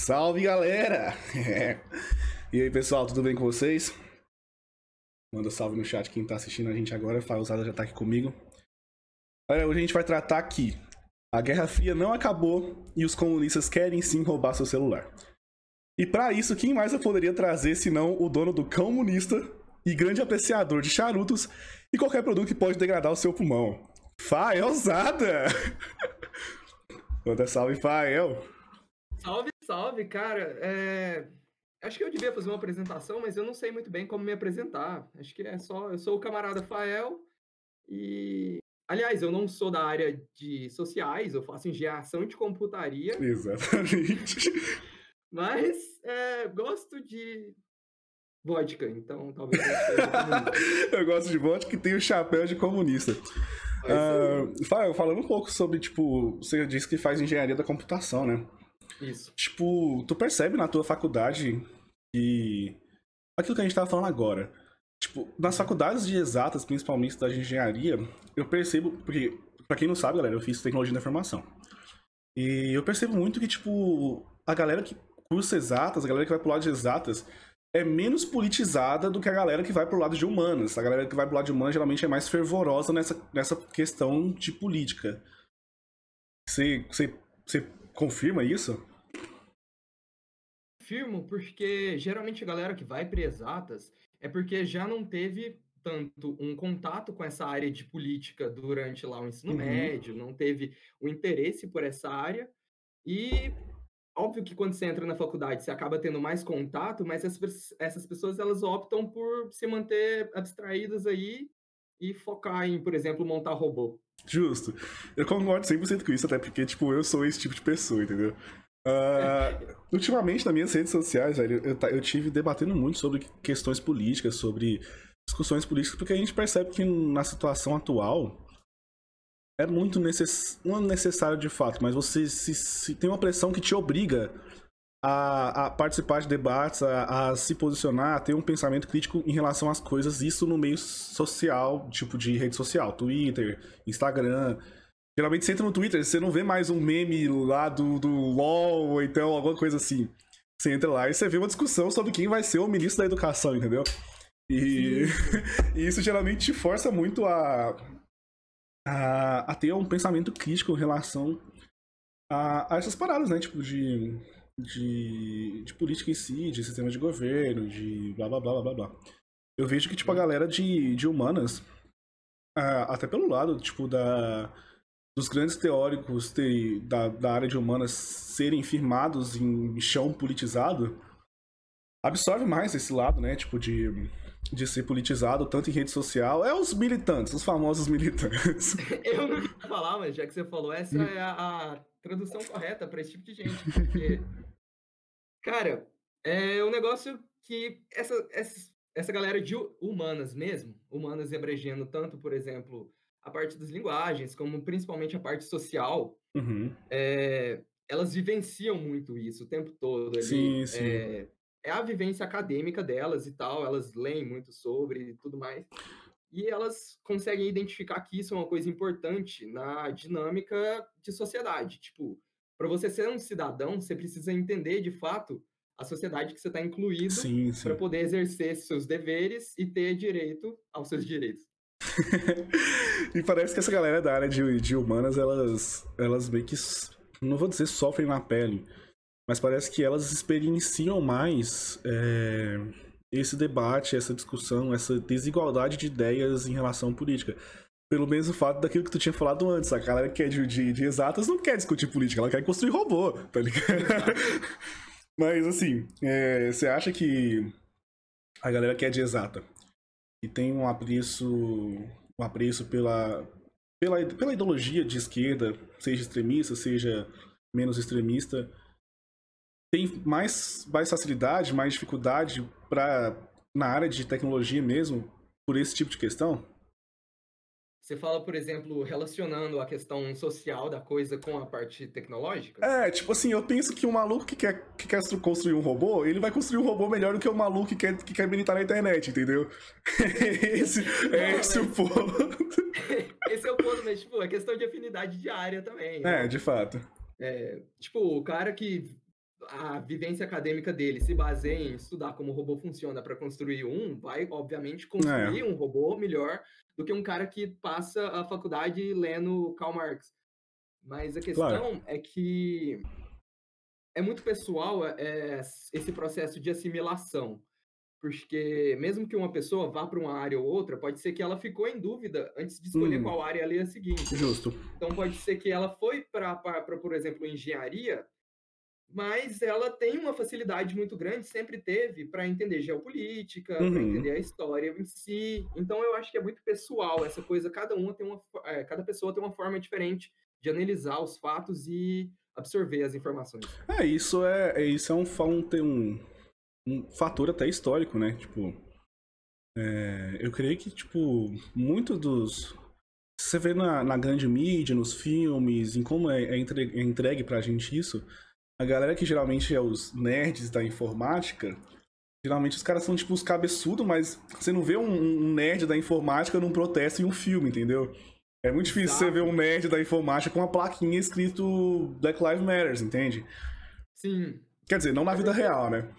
Salve galera! E aí pessoal, tudo bem com vocês? Manda salve no chat quem tá assistindo a gente agora. Fausada já tá aqui comigo. Olha, hoje a gente vai tratar aqui. A Guerra Fria não acabou e os comunistas querem sim roubar seu celular. E para isso, quem mais eu poderia trazer senão o dono do comunista e grande apreciador de charutos e qualquer produto que pode degradar o seu pulmão? Faelzada! Manda salve, Fael! Salve, salve, cara. É... Acho que eu devia fazer uma apresentação, mas eu não sei muito bem como me apresentar. Acho que é só. Eu sou o camarada Fael e. Aliás, eu não sou da área de sociais, eu faço engenharia de computaria. Exatamente. Mas é, gosto de vodka, então talvez eu eu gosto de vodka e tenho o chapéu de comunista. Uh, Fael, falando um pouco sobre, tipo, você disse que faz engenharia da computação, né? Isso. Tipo, tu percebe na tua faculdade que. Aquilo que a gente tava falando agora. Tipo, nas faculdades de exatas, principalmente da engenharia, eu percebo. Porque, pra quem não sabe, galera, eu fiz tecnologia da informação. E eu percebo muito que, tipo, a galera que cursa exatas, a galera que vai pro lado de exatas, é menos politizada do que a galera que vai pro lado de humanas. A galera que vai pro lado de humanas geralmente é mais fervorosa nessa, nessa questão de política. Você, você, você confirma isso? Confirmo, porque geralmente a galera que vai para exatas é porque já não teve tanto um contato com essa área de política durante lá o ensino Uhum. médio, não teve o interesse por essa área. E óbvio que quando você entra na faculdade, você acaba tendo mais contato, mas essas, essas pessoas elas optam por se manter abstraídas aí e focar em, por exemplo, montar robô. Justo. Eu concordo 100% com isso, até porque, tipo, eu sou esse tipo de pessoa, entendeu? Ah, ultimamente, nas minhas redes sociais, velho, eu, eu tive debatendo muito sobre questões políticas, sobre discussões políticas, porque a gente percebe que na situação atual é muito necess... não é necessário de fato, mas você se, se tem uma pressão que te obriga a, a participar de debates, a, a se posicionar, a ter um pensamento crítico em relação às coisas, isso no meio social, tipo de rede social, Twitter, Instagram. Geralmente você entra no Twitter, você não vê mais um meme lá do, do LOL, ou então alguma coisa assim. Você entra lá e você vê uma discussão sobre quem vai ser o ministro da educação, entendeu? E, e isso geralmente te força muito a, a, a ter um pensamento crítico em relação a, a essas paradas, né? Tipo, de, de, de política em si, de sistema de governo, de blá blá blá blá blá blá. Eu vejo que, tipo, a galera de, de humanas, ah, até pelo lado, tipo, da, dos grandes teóricos te- da, da área de humanas serem firmados em chão politizado, absorve mais esse lado, né? Tipo, de, de ser politizado tanto em rede social. É os militantes, os famosos militantes. Eu não ia falar, mas já que você falou, essa é a, a tradução correta para esse tipo de gente. Porque, cara, é um negócio que essa, essa, essa galera de hu- humanas mesmo, humanas abregiando tanto, por exemplo, a parte das linguagens, como principalmente a parte social, Uhum. é, elas vivenciam muito isso o tempo todo. Ali. Sim, sim. É, é a vivência acadêmica delas e tal, elas leem muito sobre e tudo mais. E elas conseguem identificar que isso é uma coisa importante na dinâmica de sociedade. Tipo, para você ser um cidadão, você precisa entender de fato a sociedade que você está incluído para poder exercer seus deveres e ter direito aos seus direitos. e parece que essa galera da área de, de humanas, elas, elas meio que, não vou dizer sofrem na pele, mas parece que elas experienciam mais é, esse debate, essa discussão, essa desigualdade de ideias em relação à política. Pelo menos o fato daquilo que tu tinha falado antes, a galera que é de, de, de exatas não quer discutir política, ela quer construir robô, tá ligado? mas assim, é, você acha que a galera que é de exata e tem um apreço, um apreço pela, pela, pela ideologia de esquerda, seja extremista, seja menos extremista, tem mais, mais facilidade, mais dificuldade para na área de tecnologia mesmo, por esse tipo de questão? Você fala, por exemplo, relacionando a questão social da coisa com a parte tecnológica? É, tipo assim, eu penso que o maluco que quer, que quer construir um robô, ele vai construir um robô melhor do que o maluco que quer, que quer militar na internet, entendeu? esse, é Não, esse o mas- ponto. Esse é o ponto, mas, tipo, é questão de afinidade de área também. né? É, de fato. É, tipo, o cara que. a vivência acadêmica dele se baseia em estudar como o robô funciona para construir um, vai, obviamente, construir é. um robô melhor do que um cara que passa a faculdade lendo Karl Marx. Mas a questão claro. é que é muito pessoal é, esse processo de assimilação. Porque mesmo que uma pessoa vá para uma área ou outra, pode ser que ela ficou em dúvida antes de escolher hum, qual área ela ia seguir. Justo. Então pode ser que ela foi para, por exemplo, engenharia, mas ela tem uma facilidade muito grande, sempre teve, para entender geopolítica, uhum. para entender a história em si. Então eu acho que é muito pessoal essa coisa. Cada uma tem uma, é, cada pessoa tem uma forma diferente de analisar os fatos e absorver as informações. É, isso é, é isso é um, um, um, um fator até histórico, né? Tipo, é, eu creio que, tipo, muitos dos... Você vê na, na grande mídia, nos filmes, em como é, é entregue, é entregue pra gente isso, a galera que geralmente é os nerds da informática, geralmente os caras são, tipo, os cabeçudos, mas você não vê um, um nerd da informática num protesto em um filme, entendeu? É muito difícil Exato. você ver um nerd da informática com uma plaquinha escrito Black Lives Matter, entende? Sim. Quer dizer, não na vida real, né?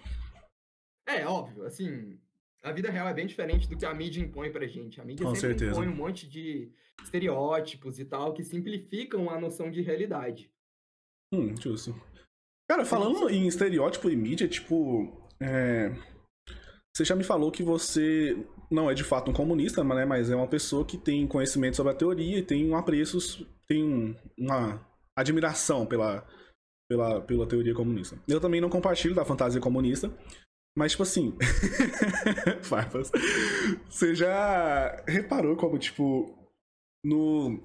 É, óbvio, assim, a vida real é bem diferente do que a mídia impõe pra gente. A mídia Com sempre certeza. impõe um monte de estereótipos e tal que simplificam a noção de realidade. Hum, justo. Cara, falando em estereótipo e mídia, tipo. É... Você já me falou que você não é de fato um comunista, né, mas é uma pessoa que tem conhecimento sobre a teoria e tem um apreço, tem uma admiração pela, pela, pela teoria comunista. Eu também não compartilho da fantasia comunista, mas, tipo assim. Farpas. Você já reparou como, tipo. No.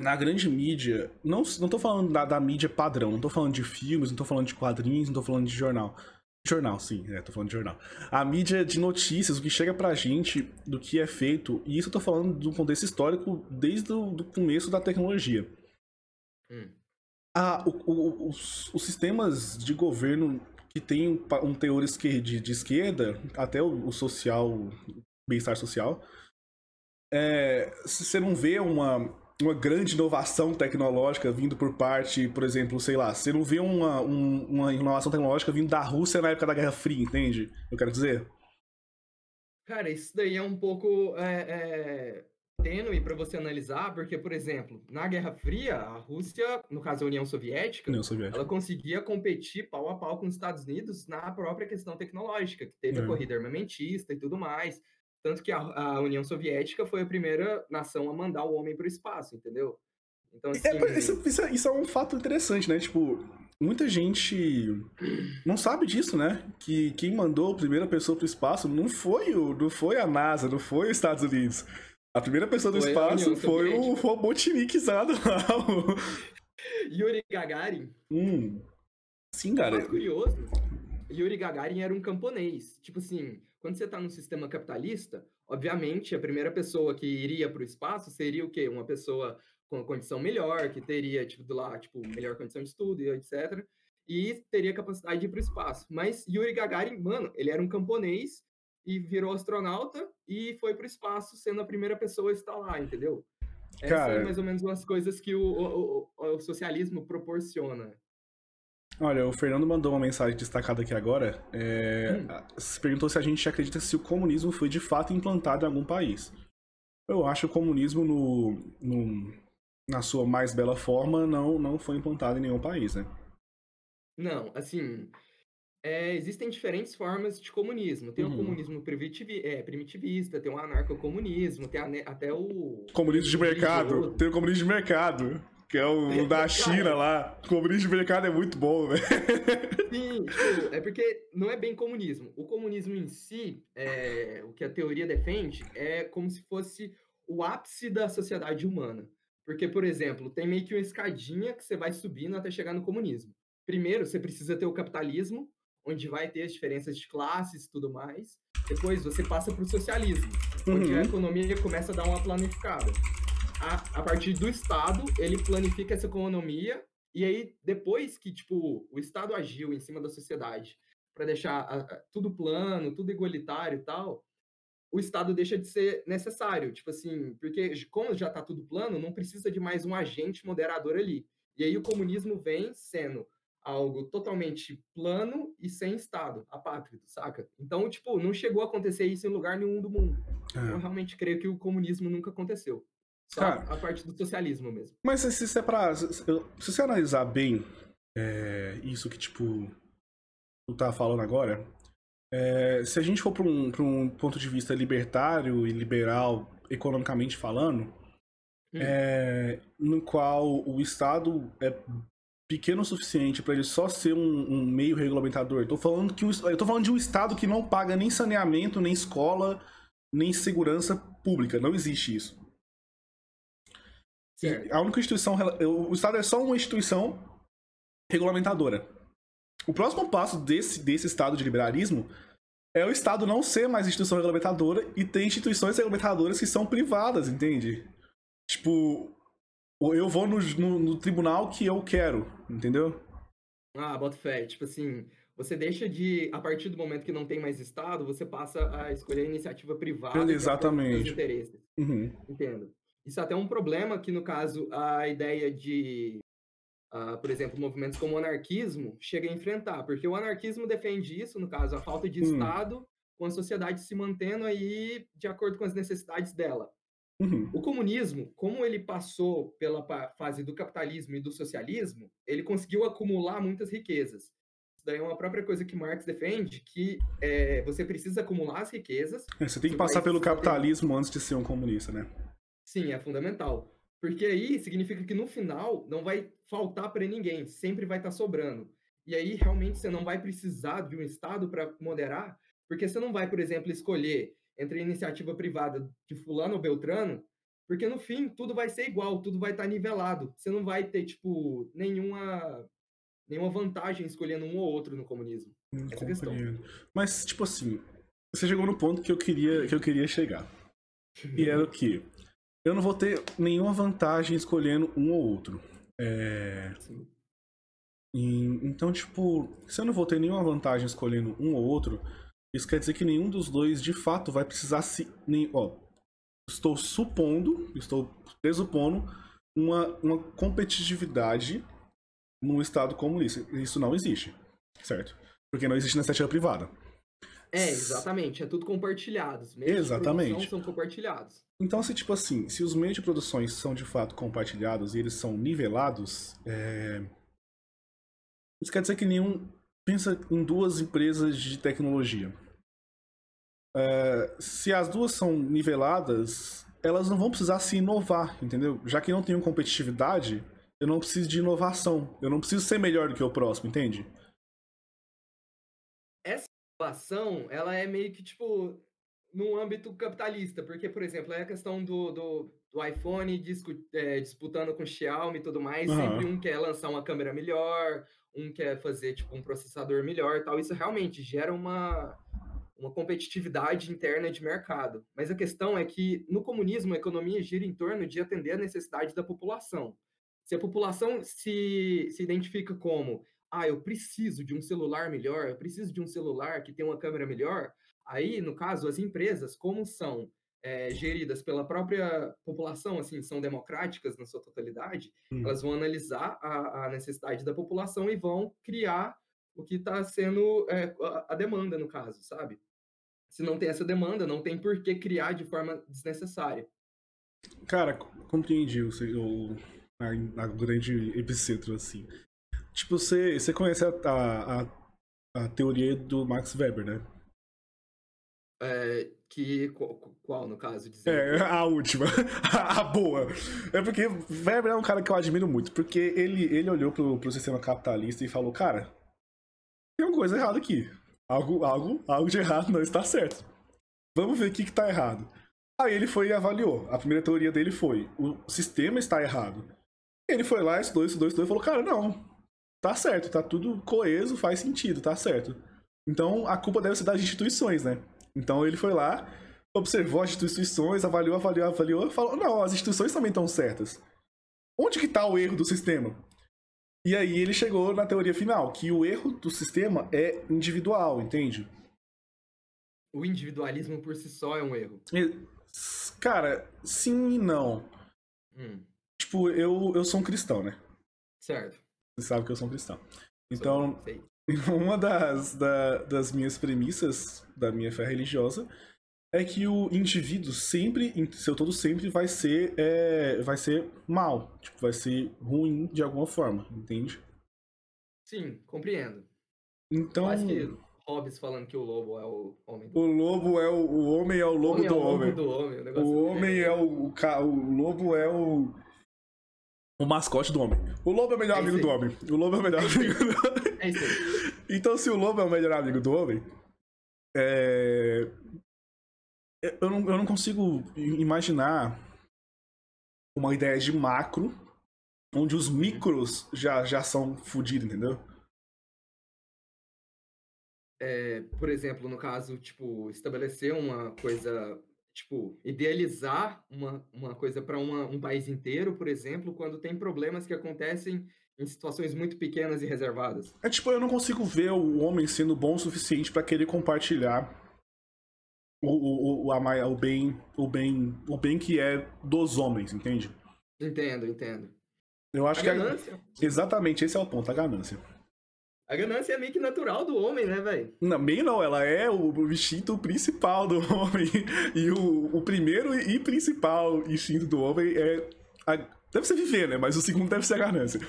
Na grande mídia. Não, não tô falando da, da mídia padrão, não tô falando de filmes, não tô falando de quadrinhos, não tô falando de jornal. Jornal, sim, é, tô falando de jornal. A mídia de notícias, o que chega pra gente do que é feito, e isso eu tô falando do contexto histórico desde o começo da tecnologia. Hum. Ah, o, o, os, os sistemas de governo que tem um, um teor de, de esquerda, até o, o social, bem-estar social, é, você não vê uma, uma grande inovação tecnológica vindo por parte, por exemplo, sei lá, você não vê uma, um, uma inovação tecnológica vindo da Rússia na época da Guerra Fria, entende? Eu quero dizer. Cara, isso daí é um pouco é, é, tênue para você analisar, porque, por exemplo, na Guerra Fria, a Rússia, no caso a União Soviética, União Soviética. ela conseguia competir pau a pau com os Estados Unidos na própria questão tecnológica, que teve é. a corrida armamentista e tudo mais. Tanto que a, a, União Soviética foi a primeira nação a mandar o homem para o espaço, entendeu? Então, é, assim... É, isso, isso, isso, é um fato interessante, né? Tipo, muita gente não sabe disso, né? Que quem mandou a primeira pessoa para o espaço não foi, o, não foi a NASA, não foi os Estados Unidos a primeira pessoa do foi espaço foi o robotnikizado lá. Yuri Gagarin. Hum. Sim, cara. É curioso. Yuri Gagarin era um camponês. Tipo assim, quando você tá num sistema capitalista, obviamente a primeira pessoa que iria para o espaço seria o quê? Uma pessoa com condição melhor, que teria, tipo, do lá, tipo, melhor condição de estudo e etc. E teria capacidade de ir para o espaço. Mas Yuri Gagarin, mano, ele era um camponês e virou astronauta e foi para o espaço sendo a primeira pessoa a estar lá, entendeu? Essas são mais ou menos as coisas que o, o, o, o, socialismo proporciona. Olha, o Fernando mandou uma mensagem destacada aqui agora. É, hum. Se perguntou se a gente acredita se o comunismo foi de fato implantado em algum país. Eu acho que o comunismo, no, no, na sua mais bela forma, não, não foi implantado em nenhum país, né? Não, assim, é, existem diferentes formas de comunismo. Tem uhum. o comunismo primitivi é, primitivista, tem o anarcocomunismo, tem a, até o. Comunismo de mercado. Tem o comunismo de mercado. Que é o, da China lá. O comunismo de mercado é muito bom, velho. Sim, tipo, é porque não é bem comunismo. O comunismo em si, é, o que a teoria defende, é como se fosse o ápice da sociedade humana. Porque, por exemplo, tem meio que uma escadinha que você vai subindo até chegar no comunismo. Primeiro, você precisa ter o capitalismo, onde vai ter as diferenças de classes e tudo mais. Depois você passa para o socialismo, onde uhum. a economia começa a dar uma planificada. A, a partir do Estado, ele planifica essa economia, e aí, depois que tipo, o Estado agiu em cima da sociedade para deixar a, a, tudo plano, tudo igualitário e tal, o Estado deixa de ser necessário. Tipo assim, porque como já está tudo plano, não precisa de mais um agente moderador ali. E aí o comunismo vem sendo algo totalmente plano e sem Estado, apátrido, saca? Então, tipo, não chegou a acontecer isso em lugar nenhum do mundo. É. Eu realmente creio que o comunismo nunca aconteceu. Só Cara, a parte do socialismo mesmo. Mas se, se, é pra, se, se você analisar bem é, isso que, tipo, tu tá falando agora, é, se a gente for para um, um ponto de vista libertário e liberal, economicamente falando, hum. é, no qual o Estado é pequeno o suficiente para ele só ser um, um meio regulamentador. Eu tô falando que eu tô falando de um Estado que não paga nem saneamento, nem escola, nem segurança pública. Não existe isso. A única instituição. O Estado é só uma instituição regulamentadora. O próximo passo desse, desse estado de liberalismo é o Estado não ser mais instituição regulamentadora e ter instituições regulamentadoras que são privadas, entende? Tipo, eu vou no, no, no tribunal que eu quero, entendeu? Ah, bota fé. Tipo assim, você deixa de, a partir do momento que não tem mais Estado, você passa a escolher a iniciativa privada. Exatamente. interesses. Uhum. Entendo. Isso é até um problema que, no caso, a ideia de Uh, por exemplo, movimentos como o anarquismo chega a enfrentar, porque o anarquismo defende isso, no caso, a falta de. Estado, com a sociedade se mantendo aí de acordo com as necessidades dela. Uhum. O comunismo, como ele passou pela fase do capitalismo e do socialismo, ele conseguiu acumular muitas riquezas. Isso daí é uma própria coisa que Marx defende, que é, você precisa acumular as riquezas. É, você tem que passar pelo capitalismo antes de ser um comunista, né? Sim, é fundamental. Porque aí significa que no final não vai faltar para ninguém, sempre vai estar tá sobrando. E aí realmente você não vai precisar de um Estado para moderar, porque você não vai, por exemplo, escolher entre a iniciativa privada de fulano ou beltrano, porque no fim tudo vai ser igual, tudo vai estar tá nivelado. Você não vai ter, tipo, nenhuma, nenhuma vantagem escolhendo um ou outro no comunismo. Hum, Essa é questão. Mas, tipo assim, você chegou no ponto que eu queria, que eu queria chegar. E era o quê? Eu não vou ter nenhuma vantagem escolhendo um ou outro. É... E, então, tipo, se eu não vou ter nenhuma vantagem escolhendo um ou outro, isso quer dizer que nenhum dos dois de fato vai precisar se. Nem, ó, estou supondo, estou presupondo uma, uma competitividade num Estado comunista. Isso não existe, certo? Porque não existe iniciativa privada. É, exatamente. É tudo compartilhado. Os meios exatamente. de são compartilhados. Então, se tipo assim, se os meios de produções são de fato compartilhados e eles são nivelados, é... isso quer dizer que nenhum pensa em duas empresas de tecnologia. É... Se as duas são niveladas, elas não vão precisar se inovar, entendeu? Já que não tem competitividade, eu não preciso de inovação. Eu não preciso ser melhor do que o próximo, entende? Essa inovação, ela é meio que tipo no âmbito capitalista, porque, por exemplo, é a questão do, do, do iPhone discu, é, disputando com o Xiaomi e tudo mais, uhum. sempre um quer lançar uma câmera melhor, um quer fazer tipo um processador melhor tal. Isso realmente gera uma, uma competitividade interna de mercado. Mas a questão é que no comunismo a economia gira em torno de atender a necessidade da população. Se a população se, se identifica como ah, eu preciso de um celular melhor, eu preciso de um celular que tem uma câmera melhor, Aí, no caso, as empresas, como são é, geridas pela própria população, assim, são democráticas na sua totalidade, hum. elas vão analisar a, a, necessidade da população e vão criar o que está sendo é, a, a, demanda, no caso, sabe? Se não tem essa demanda, não tem por que criar de forma desnecessária. Cara, compreendi o, o a, a grande epicentro, assim. Tipo, você, você conhece a, a, a teoria do Max Weber, né? É, que qual, no caso? Dizer é, a última. a boa. É porque Weber é um cara que eu admiro muito, porque ele, ele olhou pro, pro sistema capitalista e falou, cara, tem uma coisa errada aqui. Algo, algo, algo de errado não está certo. Vamos ver o que, que tá errado. Aí ele foi e avaliou. A primeira teoria dele foi: o sistema está errado. Ele foi lá, estudou, estudou, estudou e falou: Cara, não. Tá certo, tá tudo coeso, faz sentido, tá certo. Então a culpa deve ser das instituições, né? Então ele foi lá, observou as instituições, avaliou, avaliou, avaliou, falou: não, as instituições também estão certas. Onde que está o erro do sistema? E aí ele chegou na teoria final, que o erro do sistema é individual, entende? O individualismo por si só é um erro. Cara, sim e não. Hum. Tipo, eu, eu sou um cristão, né? Certo. Você sabe que eu sou um cristão. Então, uma das, da, das minhas premissas da minha fé religiosa é que o indivíduo sempre, em seu todo sempre, vai ser, é, vai ser mal. Tipo, vai ser ruim de alguma forma, entende? Sim, compreendo. Então. Que Hobbes falando que o lobo é o homem. Do... O lobo é o, o homem é o lobo homem do é o homem. Lobo do homem. O, o homem é o, o lobo é o o mascote do homem. O lobo é o melhor é amigo do homem. O lobo é o melhor é amigo do homem. É isso aí. Então, se o lobo é o melhor amigo do homem, é... eu, não, eu não consigo imaginar uma ideia de macro onde os micros já, já são fodidos, entendeu? É, por exemplo, no caso, tipo, estabelecer uma coisa tipo, idealizar uma, uma coisa para um país inteiro, por exemplo, quando tem problemas que acontecem em situações muito pequenas e reservadas. É tipo, eu não consigo ver o homem sendo bom o suficiente para querer compartilhar o, o, o, a, o, bem, o, bem, o bem que é dos homens, entende? Entendo, entendo. Eu acho a que ganância. A... Exatamente, esse é o ponto, a ganância. A ganância é meio que natural do homem, né, velho? Não, meio não, ela é o instinto principal do homem. E o, o primeiro e principal instinto do homem é. A... Deve ser viver, né? Mas o segundo deve ser a ganância.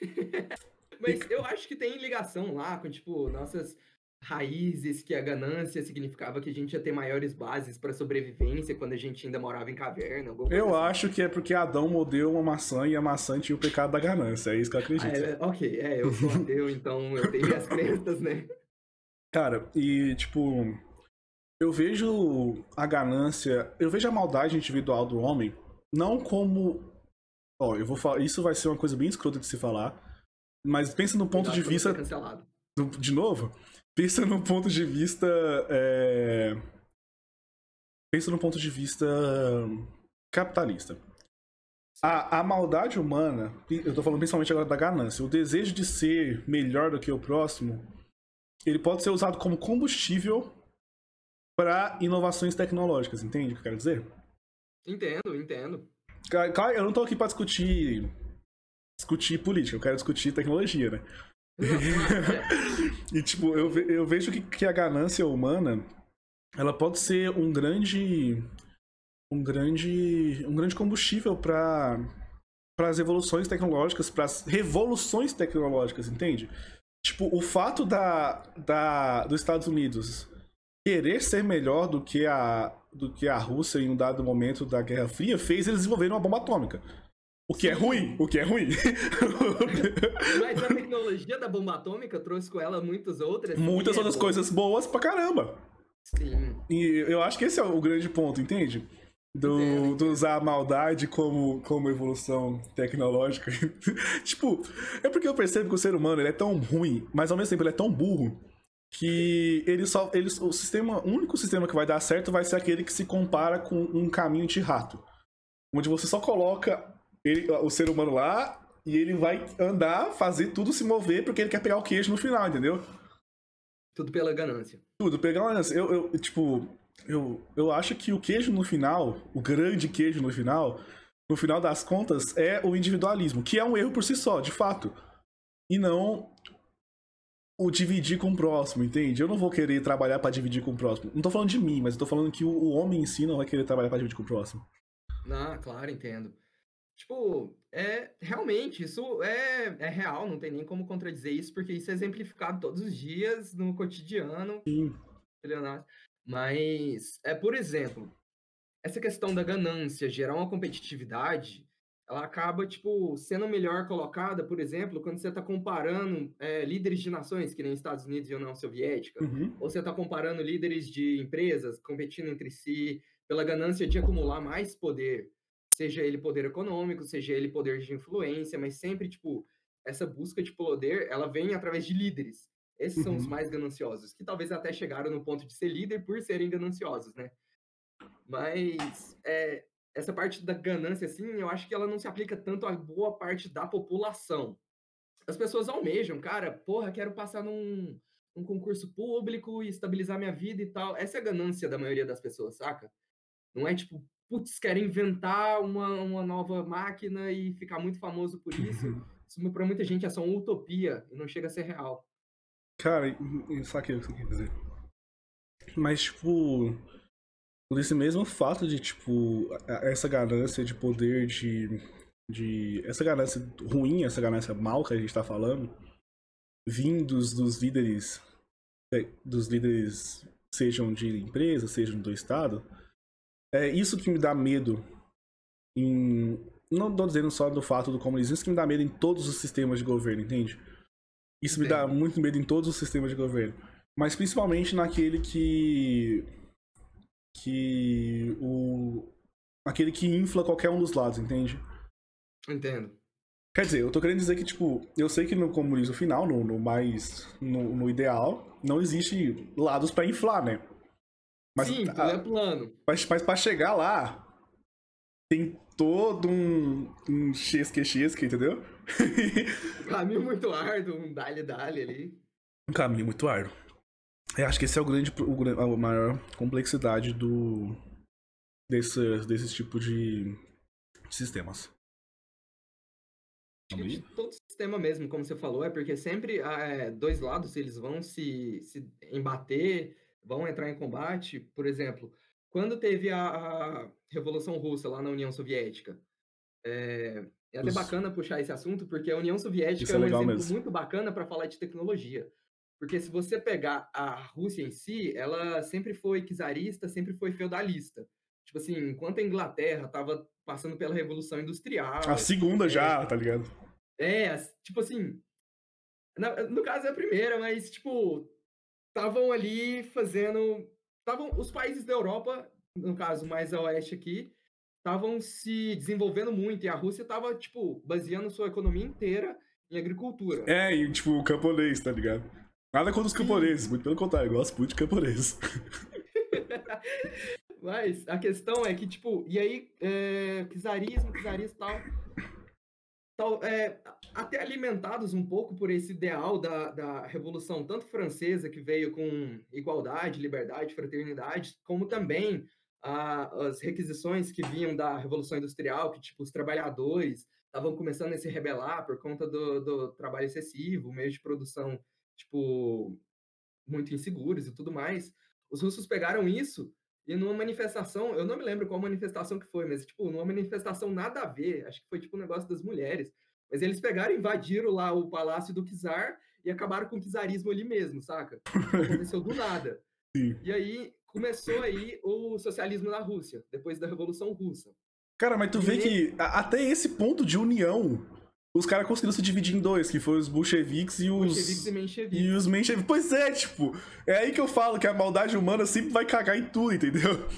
Mas eu acho que tem ligação lá com, tipo, nossas raízes que a ganância significava que a gente ia ter maiores bases para sobrevivência quando a gente ainda morava em caverna. Eu assim. acho que é porque Adão mordeu uma maçã e a maçã tinha o pecado da ganância. É isso que eu acredito. Ah, é, ok, é, eu sou ateu, então eu tenho minhas crenças, né? Cara, e tipo, eu vejo a ganância, eu vejo a maldade individual do homem não como. Ó, eu vou falar. Isso vai ser uma coisa bem escrota de se falar. Mas pensa no ponto Cuidado de vista. De novo? Pensa no ponto de vista. É... Pensa no ponto de vista capitalista. A, a maldade humana, eu tô falando principalmente agora da ganância, o desejo de ser melhor do que o próximo, ele pode ser usado como combustível para inovações tecnológicas, entende o que eu quero dizer? Entendo, entendo. Claro, eu não tô aqui para discutir discutir política, eu quero discutir tecnologia, né? e tipo, eu, eu vejo que, que a ganância humana ela pode ser um grande um grande um grande combustível para para as evoluções tecnológicas, para as revoluções tecnológicas, entende? Tipo, o fato da, da dos Estados Unidos querer ser melhor do que a do que a Rússia em um dado momento da Guerra Fria fez eles desenvolverem uma bomba atômica. O que é é ruim, o que é ruim. Mas a tecnologia da bomba atômica trouxe com ela muitas outras. Muitas outras coisas boas pra caramba. Sim. E eu acho que esse é o grande ponto, entende? Do, do usar a maldade como, como evolução tecnológica. tipo, é porque eu percebo que o ser humano ele é tão ruim, mas ao mesmo tempo ele é tão burro que ele só. Ele, o sistema. O único sistema que vai dar certo vai ser aquele que se compara com um caminho de rato. Onde você só coloca ele, o ser humano lá e ele vai andar, fazer tudo se mover porque ele quer pegar o queijo no final, entendeu? Tudo pela ganância. Tudo pela ganância. Eu, eu tipo, eu, eu acho que o queijo no final, o grande queijo no final, no final das contas, é o individualismo, que é um erro por si só, de fato. E não o dividir com o próximo, entende? Eu não vou querer trabalhar para dividir com o próximo. Não tô falando de mim, mas eu tô falando que o, o homem em si não vai querer trabalhar para dividir com o próximo. Ah, claro, entendo. Tipo, é realmente, isso é, é real, não tem nem como contradizer isso, porque isso é exemplificado todos os dias no cotidiano. Sim. Mas, é, por exemplo, essa questão da ganância gerar uma competitividade, ela acaba, tipo, sendo melhor colocada, por exemplo, quando você está comparando é, líderes de nações, que nem Estados Unidos e União Soviética, uhum. ou você está comparando líderes de empresas competindo entre si pela ganância de acumular mais poder seja ele poder econômico, seja ele poder de influência, mas sempre, tipo, essa busca de poder, ela vem através de líderes. Esses uhum. são os uhum. mais gananciosos, que talvez até chegaram no ponto de ser líder por serem gananciosos, né? Mas é, essa parte da ganância, assim, eu acho que ela não se aplica tanto a boa parte da população. As pessoas almejam, cara, porra, quero passar num, num concurso público e estabilizar minha vida e tal. Essa é a ganância da maioria das pessoas, saca? Não é tipo, putz, quero inventar uma, uma nova máquina e ficar muito famoso por isso. isso para muita gente é só uma utopia e não chega a ser real. Cara, saquei o que você quer dizer. Mas, tipo, por esse mesmo fato de, tipo, essa ganância de poder, de. de essa ganância ruim, essa ganância mal que a gente tá falando, vindos dos líderes. É, dos líderes, sejam de empresa, sejam do Estado, é isso que me dá medo em. Não tô dizendo só do fato do comunismo, isso que me dá medo em todos os sistemas de governo, entende? Isso me dá muito medo em todos os sistemas de governo. Mas principalmente naquele que. que. o. aquele que infla qualquer um dos lados, entende? Entendo. Quer dizer, eu tô querendo dizer que, tipo, eu sei que no comunismo final, no, no mais. No, no, ideal, não existe lados para inflar, né? Mas, Sim, a, é plano. Mas, mas pra chegar lá, tem todo um, um xesque-xesque, entendeu? um caminho muito árduo, um dale-dale ali. Um caminho muito árduo. Eu acho que esse é o grande, o, a maior complexidade do desse, desse tipo de sistemas. De todo sistema mesmo, como você falou, é porque sempre é, dois lados eles vão se, se embater, vão entrar em combate. Por exemplo, quando teve a, a Revolução Russa lá na União Soviética, é, é até bacana puxar esse assunto, porque a União Soviética é, é um exemplo mesmo. muito bacana para falar de tecnologia. Porque se você pegar a Rússia em si, ela sempre foi czarista, sempre foi feudalista. Tipo assim, enquanto a Inglaterra estava passando pela Revolução Industrial. A segunda é, já, tá ligado? É, tipo assim. Na, no caso é a primeira, mas, tipo, estavam ali fazendo. Estavam os países da Europa, no caso mais a oeste aqui, estavam se desenvolvendo muito e a Rússia estava, tipo, baseando sua economia inteira em agricultura. É, e, tipo, o camponês, tá ligado? Nada contra os camponeses, muito pelo contrário, eu gosto muito de camponeses. Mas a questão é que, tipo, e aí, é, czarismo, czarismo e tal, é, até alimentados um pouco por esse ideal da, da Revolução, tanto francesa, que veio com igualdade, liberdade, fraternidade, como também as requisições que vinham da Revolução Industrial, que, tipo, os trabalhadores estavam começando a se rebelar por conta do, do trabalho excessivo, meio de produção, tipo, muito inseguros e tudo mais. Os russos pegaram isso e numa manifestação, eu não me lembro qual manifestação que foi, mas, tipo, numa manifestação nada a ver, acho que foi, tipo, um negócio das mulheres. Mas eles pegaram, invadiram lá o palácio do czar e acabaram com o czarismo ali mesmo, saca? Aconteceu do nada. Sim. E aí começou aí o socialismo na Rússia, depois da Revolução Russa. Cara, mas tu e vê que até esse ponto de união os caras conseguiram se dividir em dois, que foi os bolcheviques e os. Bolcheviques e mencheviques. E os mencheviques. Pois é, tipo, é aí que eu falo que a maldade humana sempre vai cagar em tudo, entendeu?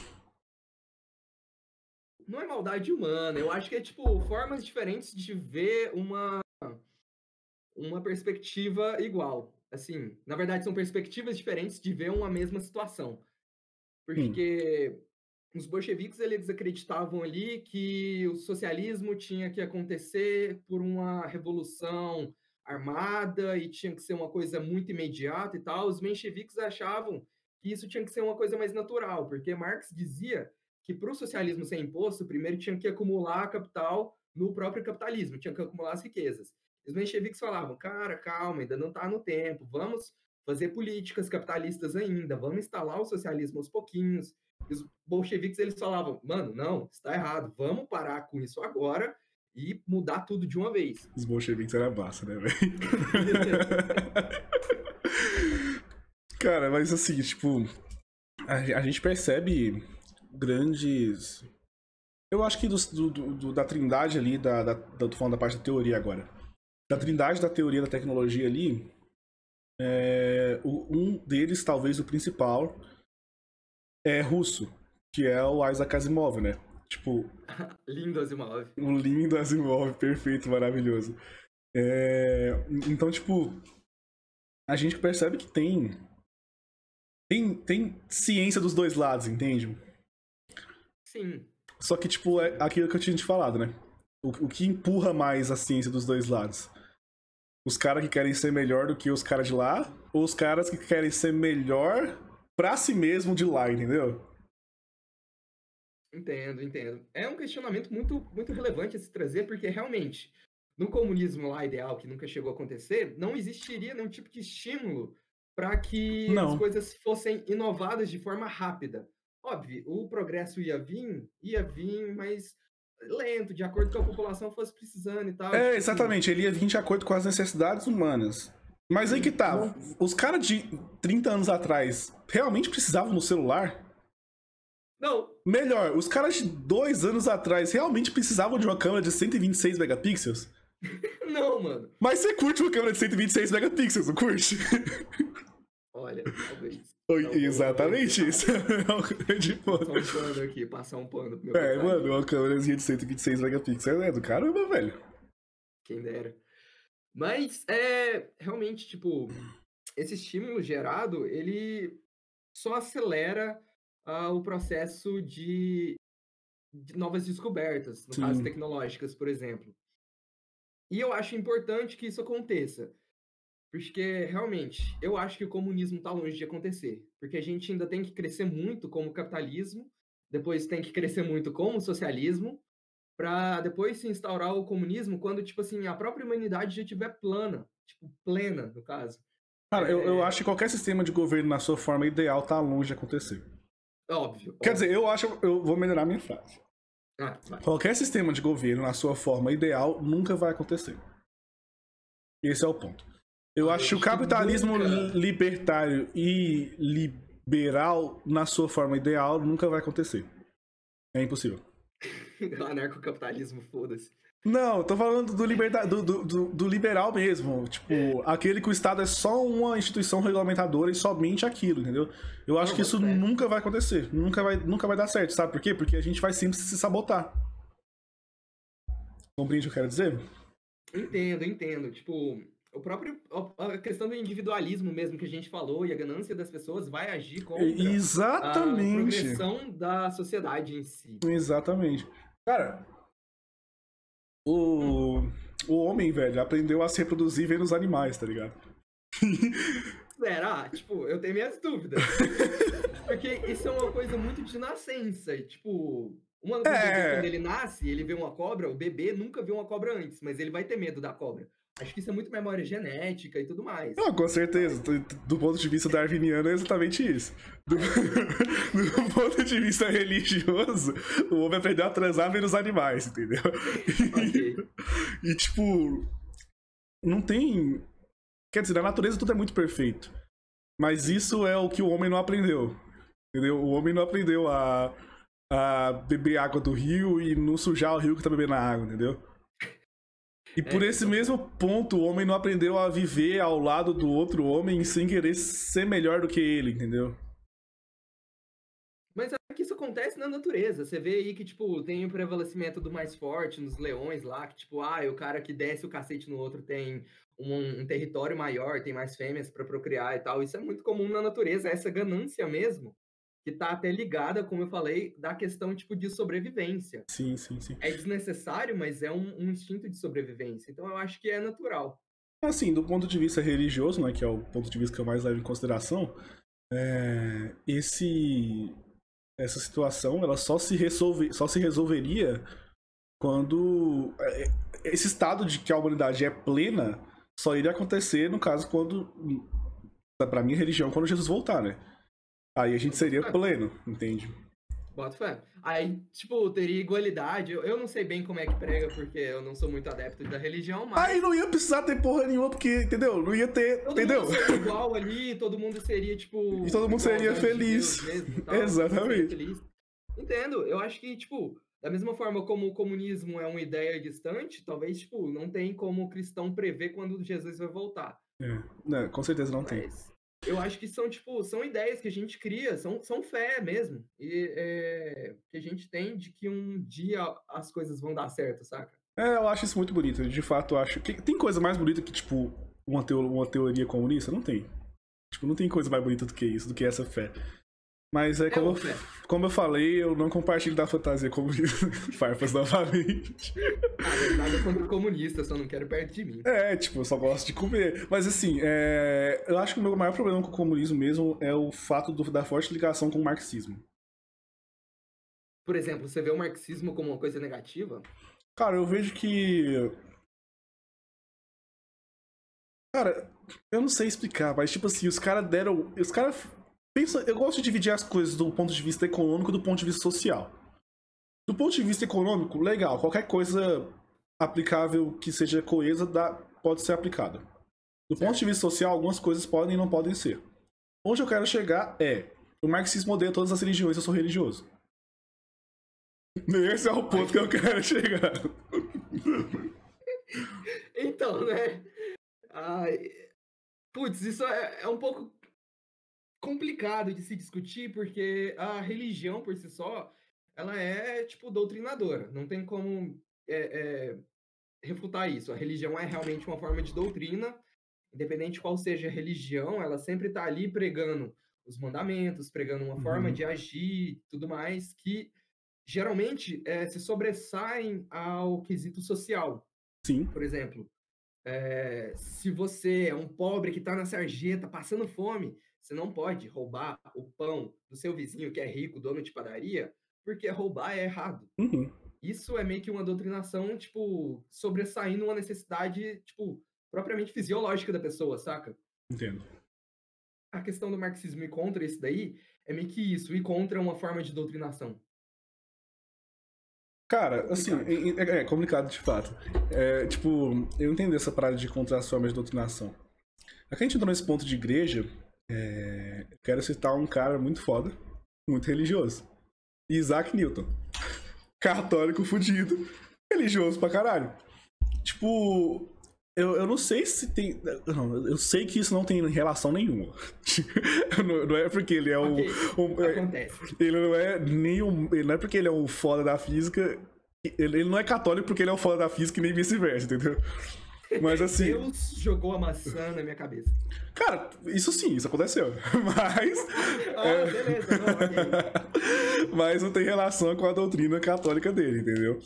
Não é maldade humana, eu acho que é, tipo, formas diferentes de ver uma. uma perspectiva igual. Assim, na verdade, são perspectivas diferentes de ver uma mesma situação. Porque os bolcheviques eles acreditavam ali que o socialismo tinha que acontecer por uma revolução armada e tinha que ser uma coisa muito imediata e tal. Os mencheviques achavam que isso tinha que ser uma coisa mais natural, porque Marx dizia que para o socialismo ser imposto, primeiro tinha que acumular capital no próprio capitalismo, tinha que acumular as riquezas. Os mencheviques falavam, cara, calma, ainda não está no tempo, vamos fazer políticas capitalistas ainda, vamos instalar o socialismo aos pouquinhos, os bolcheviques eles falavam, mano, não, está errado, vamos parar com isso agora e mudar tudo de uma vez. Os bolcheviques era massa, né, velho? Cara, mas assim, tipo, a, a, gente percebe grandes. Eu acho que do, do, do, da trindade ali, da, da, tô falando da parte da teoria agora. Da trindade da teoria da tecnologia ali, é, um deles, talvez o principal, é russo, que é o Isaac Asimov, né? Tipo. lindo Asimov. O lindo Asimov, perfeito, maravilhoso. É... Então, tipo, a gente percebe que tem. Tem, tem ciência dos dois lados, entende? Sim. Só que, tipo, é aquilo que eu tinha te falado, né? O, o que empurra mais a ciência dos dois lados? Os caras que querem ser melhor do que os caras de lá, ou os caras que querem ser melhor pra si mesmo de lá, entendeu? Entendo, entendo. É um questionamento muito, muito relevante a se trazer, porque realmente no comunismo lá ideal, que nunca chegou a acontecer, não existiria nenhum tipo de estímulo para que Não. as coisas fossem inovadas de forma rápida. Óbvio, o progresso ia vir, ia vir, mas lento, de acordo com a população fosse precisando e tal. É, tipo, exatamente, ele ia vir de acordo com as necessidades humanas. Mas aí que tá, os caras de 30 anos atrás realmente precisavam no celular? Não, Melhor, os caras de dois anos atrás realmente precisavam de uma câmera de 126 megapixels? não, mano. Mas você curte uma câmera de 126 megapixels, não curte? Olha, talvez. Não, Exatamente isso. É um grande ponto. Passar um pano aqui, passar um pano pro meu É, pai. mano, uma câmerazinha de 126 megapixels é do caramba, velho. Quem dera. Mas, é, realmente, tipo, esse estímulo gerado, ele só acelera ah, o processo de, de novas descobertas, no Sim. caso tecnológicas, por exemplo. E eu acho importante que isso aconteça. Porque, realmente, eu acho que o comunismo está longe de acontecer. Porque a gente ainda tem que crescer muito como capitalismo, depois tem que crescer muito como socialismo, para depois se instaurar o comunismo quando, tipo assim, a própria humanidade já estiver plana. Tipo, plena, no caso. Cara, eu, eu É. acho que qualquer sistema de governo na sua forma ideal tá longe de acontecer. Óbvio. Quer dizer, eu acho, eu vou melhorar minha frase. Ah. Qualquer sistema de governo na sua forma ideal nunca vai acontecer. Esse é o ponto. Eu acho que o acho que capitalismo nunca- libertário e liberal na sua forma ideal nunca vai acontecer. É impossível. Anarcocapitalismo, foda-se. Não, tô falando do, liberta... do, do, do- liberal mesmo. Tipo, aquele que o Estado é só uma instituição regulamentadora e somente aquilo, entendeu? Eu acho Não, que isso fé. nunca vai acontecer. Nunca vai, nunca vai dar certo, sabe por quê? Porque a gente vai sempre se sabotar. Compreende o que eu quero dizer? Entendo, entendo. Tipo, o próprio. a- A questão do individualismo mesmo que a gente falou e a ganância das pessoas vai agir contra a Exatamente. progressão da sociedade em si. Exatamente. Cara, o, o homem, velho, aprendeu a se reproduzir vendo os animais, tá ligado? Será? Tipo, eu tenho minhas dúvidas. Porque isso é uma coisa muito de nascença. Tipo, uma, É. quando ele nasce, ele vê uma cobra, o bebê nunca viu uma cobra antes, mas ele vai ter medo da cobra. Acho que isso é muito memória genética e tudo mais. Não, com certeza. Do, do ponto de vista darwiniano é exatamente isso. Do, do ponto de vista religioso, o homem aprendeu a transar vendo os animais, entendeu? Ok. E tipo, não tem. Quer dizer, na natureza tudo é muito perfeito. Mas isso é o que o homem não aprendeu. Entendeu? O homem não aprendeu a, a beber água do rio e não sujar o rio que tá bebendo a água, entendeu? E por É, esse mesmo ponto, o homem não aprendeu a viver ao lado do outro homem sem querer ser melhor do que ele, entendeu? Mas é que isso acontece na natureza. Você vê aí que, tipo, tem o prevalecimento do mais forte nos leões lá, que, tipo, ah, o cara que desce o cacete no outro tem um, um território maior, tem mais fêmeas para procriar e tal. Isso é muito comum na natureza, essa ganância mesmo, que tá até ligada, como eu falei, da questão, tipo, de sobrevivência. Sim, sim, sim. É desnecessário, mas é um, um instinto de sobrevivência. Então eu acho que é natural. Assim, do ponto de vista religioso, né, que é o ponto de vista que eu mais levo em consideração, é, esse essa situação ela só se resolve, só se resolveria quando é, esse estado de que a humanidade é plena só iria acontecer no caso quando para minha religião quando Jesus voltar, né? Aí a gente seria pleno, entende? Bota fé. Aí, tipo, teria igualdade. Eu, eu não sei bem como é que prega, porque eu não sou muito adepto da religião, mas. Aí não ia precisar ter porra nenhuma porque, entendeu? Não ia ter, Todo entendeu? mundo seria igual ali, todo mundo seria, tipo. E todo mundo seria de feliz. Deus mesmo tal, seria Exatamente. feliz. Entendo. Eu acho que, tipo, da mesma forma como o comunismo é uma ideia distante, talvez, tipo, não tem como o cristão prever quando Jesus vai voltar. É, né, com certeza não tem. Eu acho que são, tipo, são ideias que a gente cria, são, são fé mesmo. E é, que a gente tem de que um dia as coisas vão dar certo, saca? É, eu acho isso muito bonito. De fato, eu acho que tem coisa mais bonita que, tipo, uma, teo- uma teoria comunista? Não tem. Tipo, não tem coisa mais bonita do que isso, do que essa fé. Mas é como, uma eu, como eu falei, eu não compartilho da fantasia comunista. Farpas novamente. Ah, nada contra o comunista, só não quero perto de mim. É, tipo, eu só gosto de comer. Mas assim, é, eu acho que o meu maior problema com o comunismo mesmo é o fato do- da forte ligação com o marxismo. Por exemplo, você vê o marxismo como uma coisa negativa? Cara, eu vejo que Cara, eu não sei explicar, mas tipo assim, os caras deram. Os caras. Pensa, eu gosto de dividir as coisas do ponto de vista econômico e do ponto de vista social. Do ponto de vista econômico, legal, qualquer coisa aplicável que seja coesa dá, pode ser aplicada. Do ponto de vista social, algumas coisas podem e não podem ser. Onde eu quero chegar é: o marxismo odeia todas as religiões, eu sou religioso. Esse é o ponto que eu quero chegar. Então, né? Ai, putz, isso é, é um pouco complicado de se discutir, porque a religião por si só, ela é, tipo, doutrinadora. Não tem como é, é, refutar isso. A religião é realmente uma forma de doutrina, independente de qual seja a religião, ela sempre está ali pregando os mandamentos, pregando uma uhum. forma de agir, tudo mais, que geralmente é, se sobressaem ao quesito social. Sim. Por exemplo, é, se você é um pobre que está na sarjeta passando fome, você não pode roubar o pão do seu vizinho que é rico, dono de padaria, porque roubar é errado. Uhum. Isso é meio que uma doutrinação, tipo, sobressaindo uma necessidade, tipo, propriamente fisiológica da pessoa, saca? Entendo. A questão do marxismo e contra isso daí é meio que isso, e contra uma forma de doutrinação. Cara, assim, é, é, complicado de fato. É, tipo, eu entendo essa parada de contra as formas de doutrinação. Aqui a gente entrou nesse ponto de igreja, é, quero citar um cara muito foda, muito religioso. Isaac Newton. Católico fudido, religioso pra caralho. Tipo, eu, eu não sei se tem. Não, eu sei que isso não tem relação nenhuma. não, não, é porque ele é o. Okay. o é. Ele não é nem um. Ele não é porque ele é o foda da física. Ele, ele não é católico porque ele é o foda da física e nem vice-versa, entendeu? Mas assim. Deus jogou a maçã na minha cabeça. Cara, isso sim, isso aconteceu. Mas. ah, é... beleza, não, okay. Mas não tem relação com a doutrina católica dele, entendeu?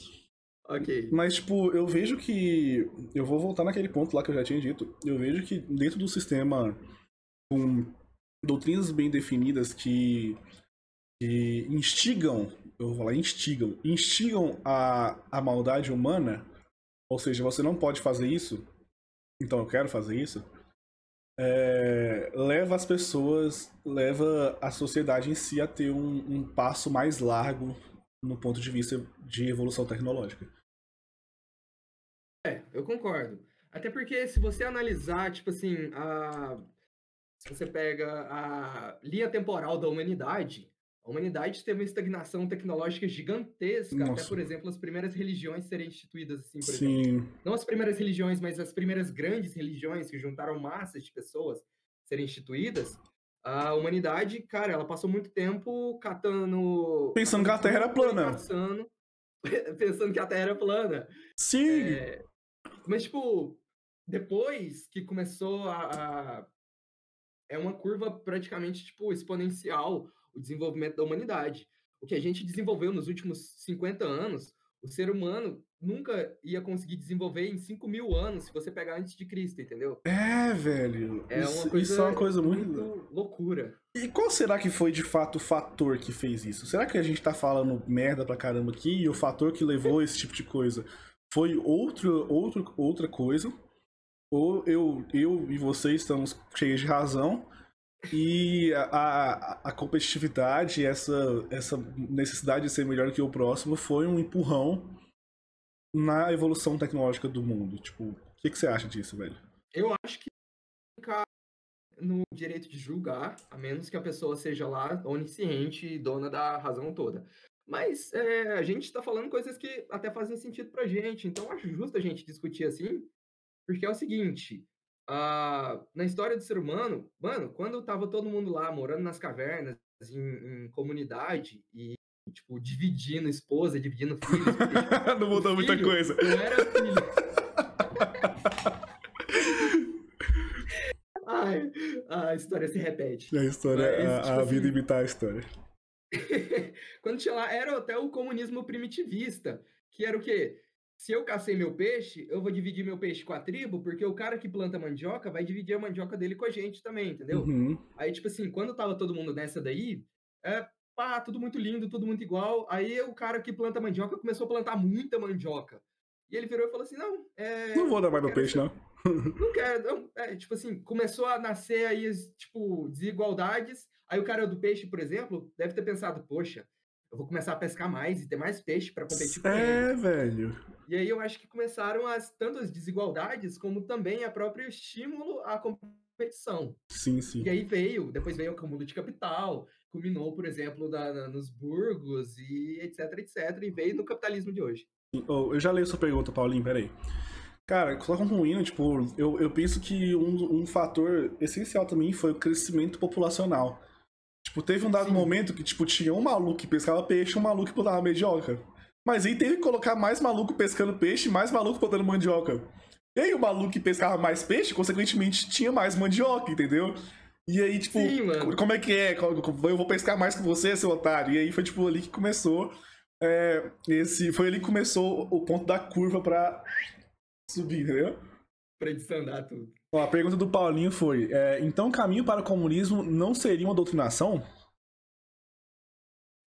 Ok. Mas, tipo, eu vejo que. Eu vou voltar naquele ponto lá que eu já tinha dito. Eu vejo que dentro do sistema com doutrinas bem definidas que, que instigam, eu vou falar instigam, instigam a, a maldade humana, ou seja, você não pode fazer isso, então eu quero fazer isso, é, leva as pessoas, leva a sociedade em si a ter um, um passo mais largo no ponto de vista de evolução tecnológica. É, eu concordo. Até porque se você analisar, tipo assim, a... você pega a linha temporal da humanidade, a humanidade teve uma estagnação tecnológica gigantesca, Nossa. até, por exemplo, as primeiras religiões serem instituídas, assim, por Sim. exemplo. Não as primeiras religiões, mas as primeiras grandes religiões que juntaram massas de pessoas serem instituídas. A humanidade, cara, ela passou muito tempo catando. Pensando que a Terra era plana. Pensando, pensando que a Terra era plana. Sim. É, mas, tipo, depois que começou a, a, É uma curva praticamente, tipo, exponencial o desenvolvimento da humanidade. O que a gente desenvolveu nos últimos 50 anos, o ser humano nunca ia conseguir desenvolver em 5 mil anos se você pegar antes de Cristo, entendeu? É, velho. É isso, uma coisa, isso é uma coisa muito... muito loucura. E qual será que foi de fato o fator que fez isso? Será que a gente tá falando merda pra caramba aqui e o fator que levou esse tipo de coisa foi outro, outro, outra coisa, ou eu, eu e você estamos cheios de razão, e a, a, a, competitividade, essa, essa necessidade de ser melhor que o próximo foi um empurrão na evolução tecnológica do mundo. Tipo, o que, que você acha disso, velho? Eu acho que no direito de julgar, a menos que a pessoa seja lá onisciente e dona da razão toda. Mas é, a gente está falando coisas que até fazem sentido para gente, então acho justo a gente discutir assim, porque é o seguinte: uh, na história do ser humano, mano, quando tava todo mundo lá morando nas cavernas, em, em comunidade e tipo dividindo esposa, dividindo filhos, porque, tipo, não mudou muita coisa. Não era filho. Ai, a história se repete. A história, Mas, a, tipo a assim, vida imitar a história. Quando tinha lá, era até o comunismo primitivista, que era o quê? Se eu cacei meu peixe, eu vou dividir meu peixe com a tribo, porque o cara que planta mandioca vai dividir a mandioca dele com a gente também, entendeu? Uhum. Aí, tipo assim, quando tava todo mundo nessa daí, é, pá, tudo muito lindo, tudo muito igual. Aí o cara que planta mandioca começou a plantar muita mandioca. E ele virou e falou assim: não, é. Não vou dar mais meu peixe, não. Não quero, não. É, tipo assim, começou a nascer aí, tipo, desigualdades. Aí o cara do peixe, por exemplo, deve ter pensado, poxa, eu vou começar a pescar mais e ter mais peixe para competir com É, velho. E aí eu acho que começaram as tanto as desigualdades como também a próprio estímulo à competição. Sim, sim. E aí veio, depois veio o acúmulo de capital, culminou, por exemplo, da, na, nos burgos e etc, etc, e veio no capitalismo de hoje. Oh, eu já leio sua pergunta, Paulinho, peraí. Cara, só concluindo, tipo, eu, eu penso que um, um fator essencial também foi o crescimento populacional. Tipo, teve um dado Sim. momento que, tipo, tinha um maluco que pescava peixe e um maluco que plantava mandioca. Mas aí teve que colocar mais maluco pescando peixe e mais maluco plantando mandioca. E aí o maluco que pescava mais peixe, consequentemente, tinha mais mandioca, entendeu? E aí, tipo, Sim, como é que é? Eu vou pescar mais que você, seu otário. E aí foi, tipo, ali que começou. é, esse, foi ali que começou o ponto da curva pra subir, entendeu? Pra desandar tudo. Ó, a pergunta do Paulinho foi: é, então o caminho para o comunismo não seria uma doutrinação?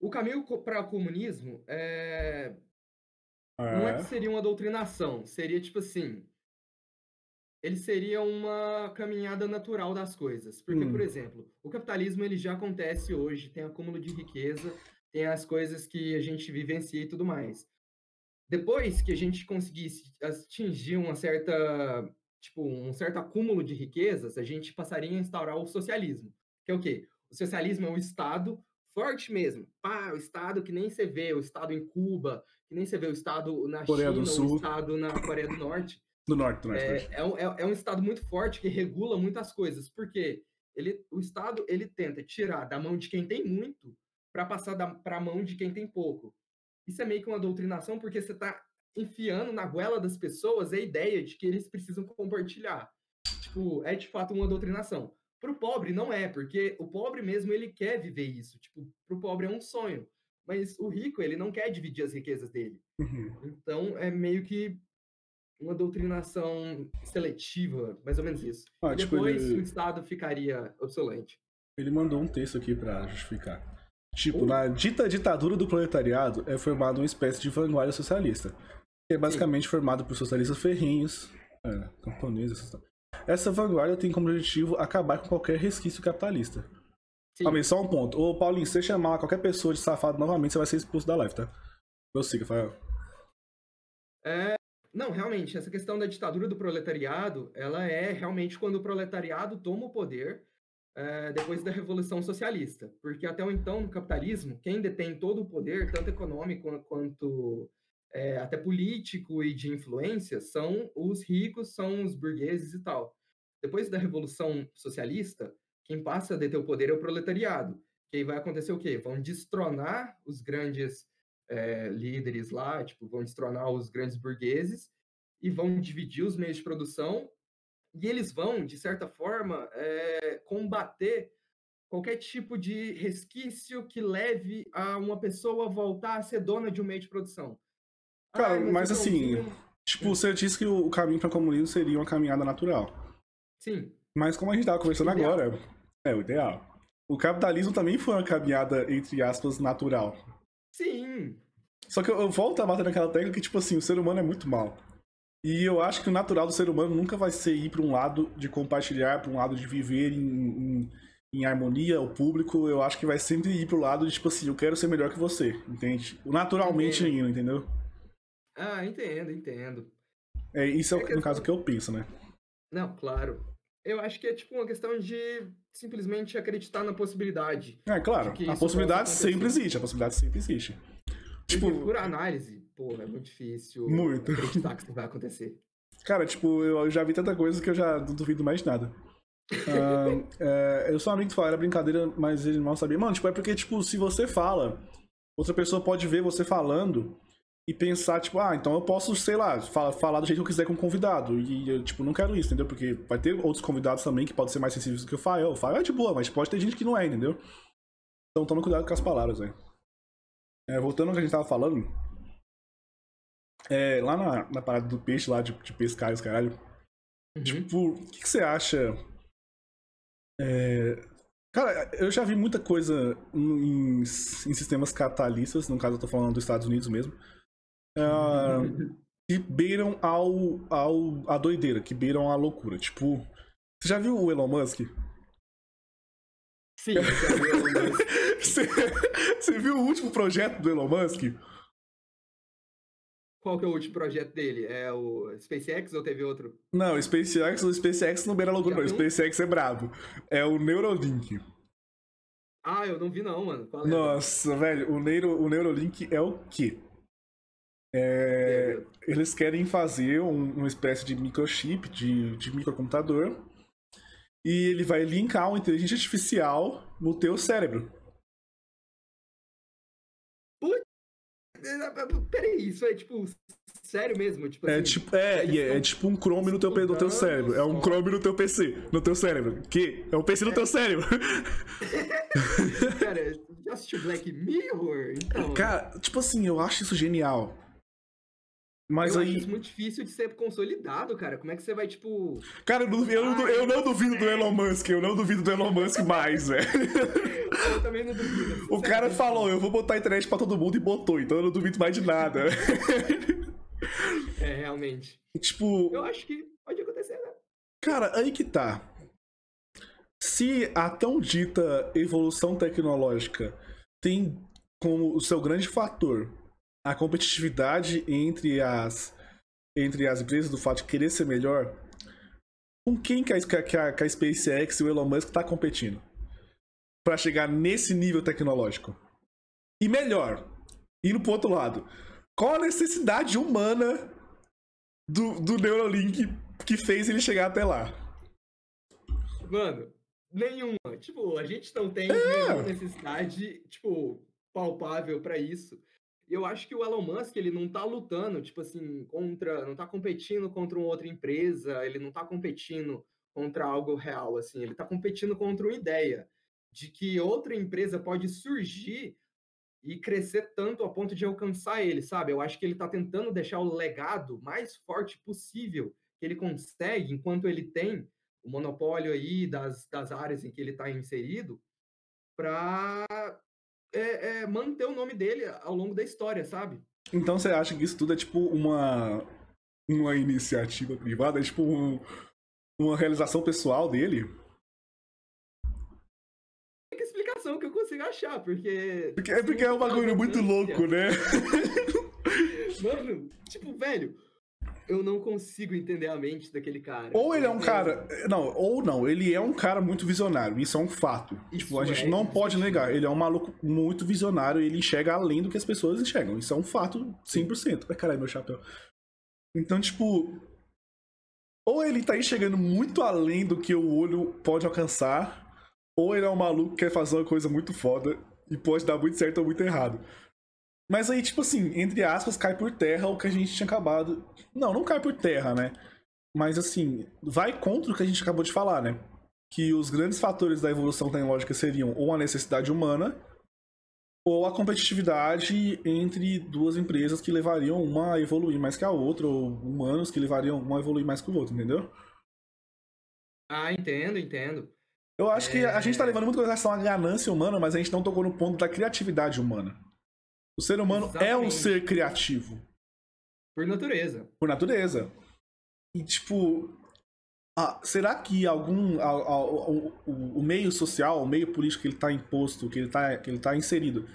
O caminho para o comunismo é... não é que seria uma doutrinação, seria tipo assim, ele seria uma caminhada natural das coisas. Porque, Hum. por exemplo, o capitalismo ele já acontece hoje, tem acúmulo de riqueza, tem as coisas que a gente vivencia e tudo mais. Depois que a gente conseguisse atingir uma certa, tipo, um certo acúmulo de riquezas, a gente passaria a instaurar o socialismo. Que é o quê? O socialismo é um Estado forte mesmo. Pá, o Estado que nem você vê, o Estado em Cuba, que nem você vê o Estado na Coreia do China, o. Estado na Coreia do Norte. Do norte, do norte. É, é, um, é- é um Estado muito forte que regula muitas coisas, porque ele, o Estado ele tenta tirar da mão de quem tem muito para passar para a mão de quem tem pouco. Isso é meio que uma doutrinação, porque você está enfiando na goela das pessoas a ideia de que eles precisam compartilhar. Tipo, é de fato uma doutrinação. Para o pobre não é, porque o pobre mesmo ele quer viver isso. Tipo, para o pobre é um sonho, mas o rico ele não quer dividir as riquezas dele. Uhum. Então é meio que uma doutrinação seletiva, mais ou menos isso. Ah, E tipo, depois ele- o Estado ficaria obsolente. Ele mandou um texto aqui pra justificar. Tipo, na dita ditadura do proletariado é formada uma espécie de vanguarda socialista. Que é basicamente formada por socialistas ferrinhos, é, camponeses. Essa vanguarda tem como objetivo acabar com qualquer resquício capitalista. Sim. Calma aí, só um ponto. Ô, Paulinho, se você chamar qualquer pessoa de safado novamente, você vai ser expulso da live, tá? Prossiga, Fael. Não, realmente, essa questão da ditadura do proletariado, ela é realmente quando o proletariado toma o poder eh, depois da Revolução Socialista. Porque até então, no capitalismo, quem detém todo o poder, tanto econômico quanto eh, até político e de influência, são os ricos, são os burgueses e tal. Depois da Revolução Socialista, quem passa a deter o poder é o proletariado. Que aí vai acontecer o quê? Vão destronar os grandes eh, líderes lá, tipo, vão destronar os grandes burgueses e vão dividir os meios de produção e eles vão, de certa forma, eh, combater qualquer tipo de resquício que leve a uma pessoa voltar a ser dona de um meio de produção. Cara, Ah, mas o assim, Tipo, você disse que o caminho para o comunismo seria uma caminhada natural. Sim, Mas como a gente tava conversando Ideal. agora, é o ideal. O capitalismo também foi uma caminhada, entre aspas, natural. sim, Só que eu, eu volto a bater naquela tecla que, tipo assim, o ser humano é muito mal. E eu acho que o natural do ser humano nunca vai ser ir para um lado de compartilhar, para um lado de viver em, em, em harmonia, o público. Eu acho que vai sempre ir pro lado de, tipo assim, eu quero ser melhor que você, entende? Naturalmente Entendo. indo, entendeu? Ah, entendo, entendo. É, isso é, É no caso que eu penso, né? Não, claro. Eu acho que é tipo uma questão de simplesmente acreditar na possibilidade. É, claro, a possibilidade sempre existe, a possibilidade sempre existe. Tipo, por análise, porra, é muito difícil Muito. acreditar que isso vai acontecer. Cara, tipo, eu já vi tanta coisa que eu já não duvido mais de nada. Ah, é, eu sou amigo que fala, era brincadeira, mas ele mal sabia. Mano, tipo, é porque, tipo, se você fala, outra pessoa pode ver você falando e pensar, tipo, ah, então eu posso, sei lá, fa- falar do jeito que eu quiser com o convidado. E eu, tipo, não quero isso, entendeu? Porque vai ter outros convidados também que podem ser mais sensíveis do que o Fael. O Fael é de boa, mas pode ter gente que não é, entendeu? Então toma cuidado com as palavras, velho. É, voltando ao que a gente tava falando. É, lá na, na parada do peixe lá, de, de pescar e os caralho. Uhum. Tipo, o que, que você acha? É, Cara, eu já vi muita coisa em, em sistemas capitalistas, no caso eu tô falando dos Estados Unidos mesmo. Ah, que beiram ao, ao a doideira, que beiram a loucura. Tipo, você já viu o Elon Musk? Sim. Você, você viu o último projeto do Elon Musk? Qual que é o último projeto dele? É o SpaceX ou teve outro? Não, o SpaceX, o SpaceX não beira loucura, não. O? SpaceX é brabo. É o Neuralink. Ah, eu não vi não, mano. É? Nossa, velho, o, Neuro, o Neuralink é o quê? É, É, eles querem fazer um- uma espécie de microchip, de, de microcomputador, e ele vai linkar uma inteligência artificial no teu cérebro. Peraí, isso é tipo sério mesmo? Tipo É assim, tipo, é, e é, é tão tipo um Chrome no teu, no teu cérebro. É um. Chrome no teu PC, no teu cérebro. Que? É um PC no teu cérebro. Cara, já assistiu Black Mirror? Então, Cara, tipo assim, eu acho isso genial. Mas eu aí. acho muito difícil de ser consolidado, cara. Como é que você vai, tipo. Cara, eu não, eu, não, eu não duvido do Elon Musk, eu não duvido do Elon Musk mais, velho. Eu também não duvido. O cara falou, eu vou botar a internet pra todo mundo e botou, então eu não duvido mais de nada. É, realmente. tipo, Eu acho que pode acontecer, né? cara, aí que tá. Se a tão dita evolução tecnológica tem como o seu grande fator a competitividade entre as entre as empresas do fato de querer ser melhor, com quem que a, que a, que a SpaceX e o Elon Musk tá competindo? Pra chegar nesse nível tecnológico. E melhor, indo pro outro lado, qual a necessidade humana do, do Neuralink que fez ele chegar até lá? Mano, nenhuma. Tipo, a gente não tem É. nenhuma necessidade, tipo, palpável pra isso. Eu acho que o Elon Musk, ele não tá lutando, tipo assim, contra, não tá competindo contra uma outra empresa, ele não tá competindo contra algo real, assim, ele tá competindo contra uma ideia de que outra empresa pode surgir e crescer tanto a ponto de alcançar ele, sabe? Eu acho que ele tá tentando deixar o legado mais forte possível que ele consegue enquanto ele tem o monopólio aí das, das áreas em que ele está inserido para manter o nome dele ao longo da história, sabe? Então você acha que isso tudo é tipo uma, uma iniciativa privada? É tipo um- uma realização pessoal dele? É que explicação que eu consigo achar, porque. Porque, é porque é um bagulho muito louco, né? Mano, tipo, velho, eu não consigo entender a mente daquele cara. Ou ele é um cara. Não, ou não, ele é um cara muito visionário. Isso é um fato. Isso tipo, a gente é não pode negar. Ele é um maluco muito visionário e ele enxerga além do que as pessoas enxergam. Isso é um fato 100%. Ai, caralho, meu chapéu. Então, tipo. Ou ele tá enxergando muito além do que o olho pode alcançar, ou ele é um maluco que quer fazer uma coisa muito foda e pode dar muito certo ou muito errado. Mas aí, tipo assim, entre aspas, cai por terra o que a gente tinha acabado. Não, não cai por terra, né? Mas assim, vai contra o que a gente acabou de falar, né? Que os grandes fatores da evolução tecnológica seriam ou a necessidade humana ou a competitividade entre duas empresas que levariam uma a evoluir mais que a outra, ou humanos que levariam uma a evoluir mais que o outro, entendeu? Ah, entendo, entendo. Eu acho que a É. gente tá levando muito em relação à ganância humana, mas a gente não tocou no ponto da criatividade humana. O ser humano é um Exatamente. ser criativo. Por natureza. por natureza. E, tipo, ah, será que algum. a- a- o, o- o meio social, o meio político que ele tá imposto, que ele tá, que ele tá inserido,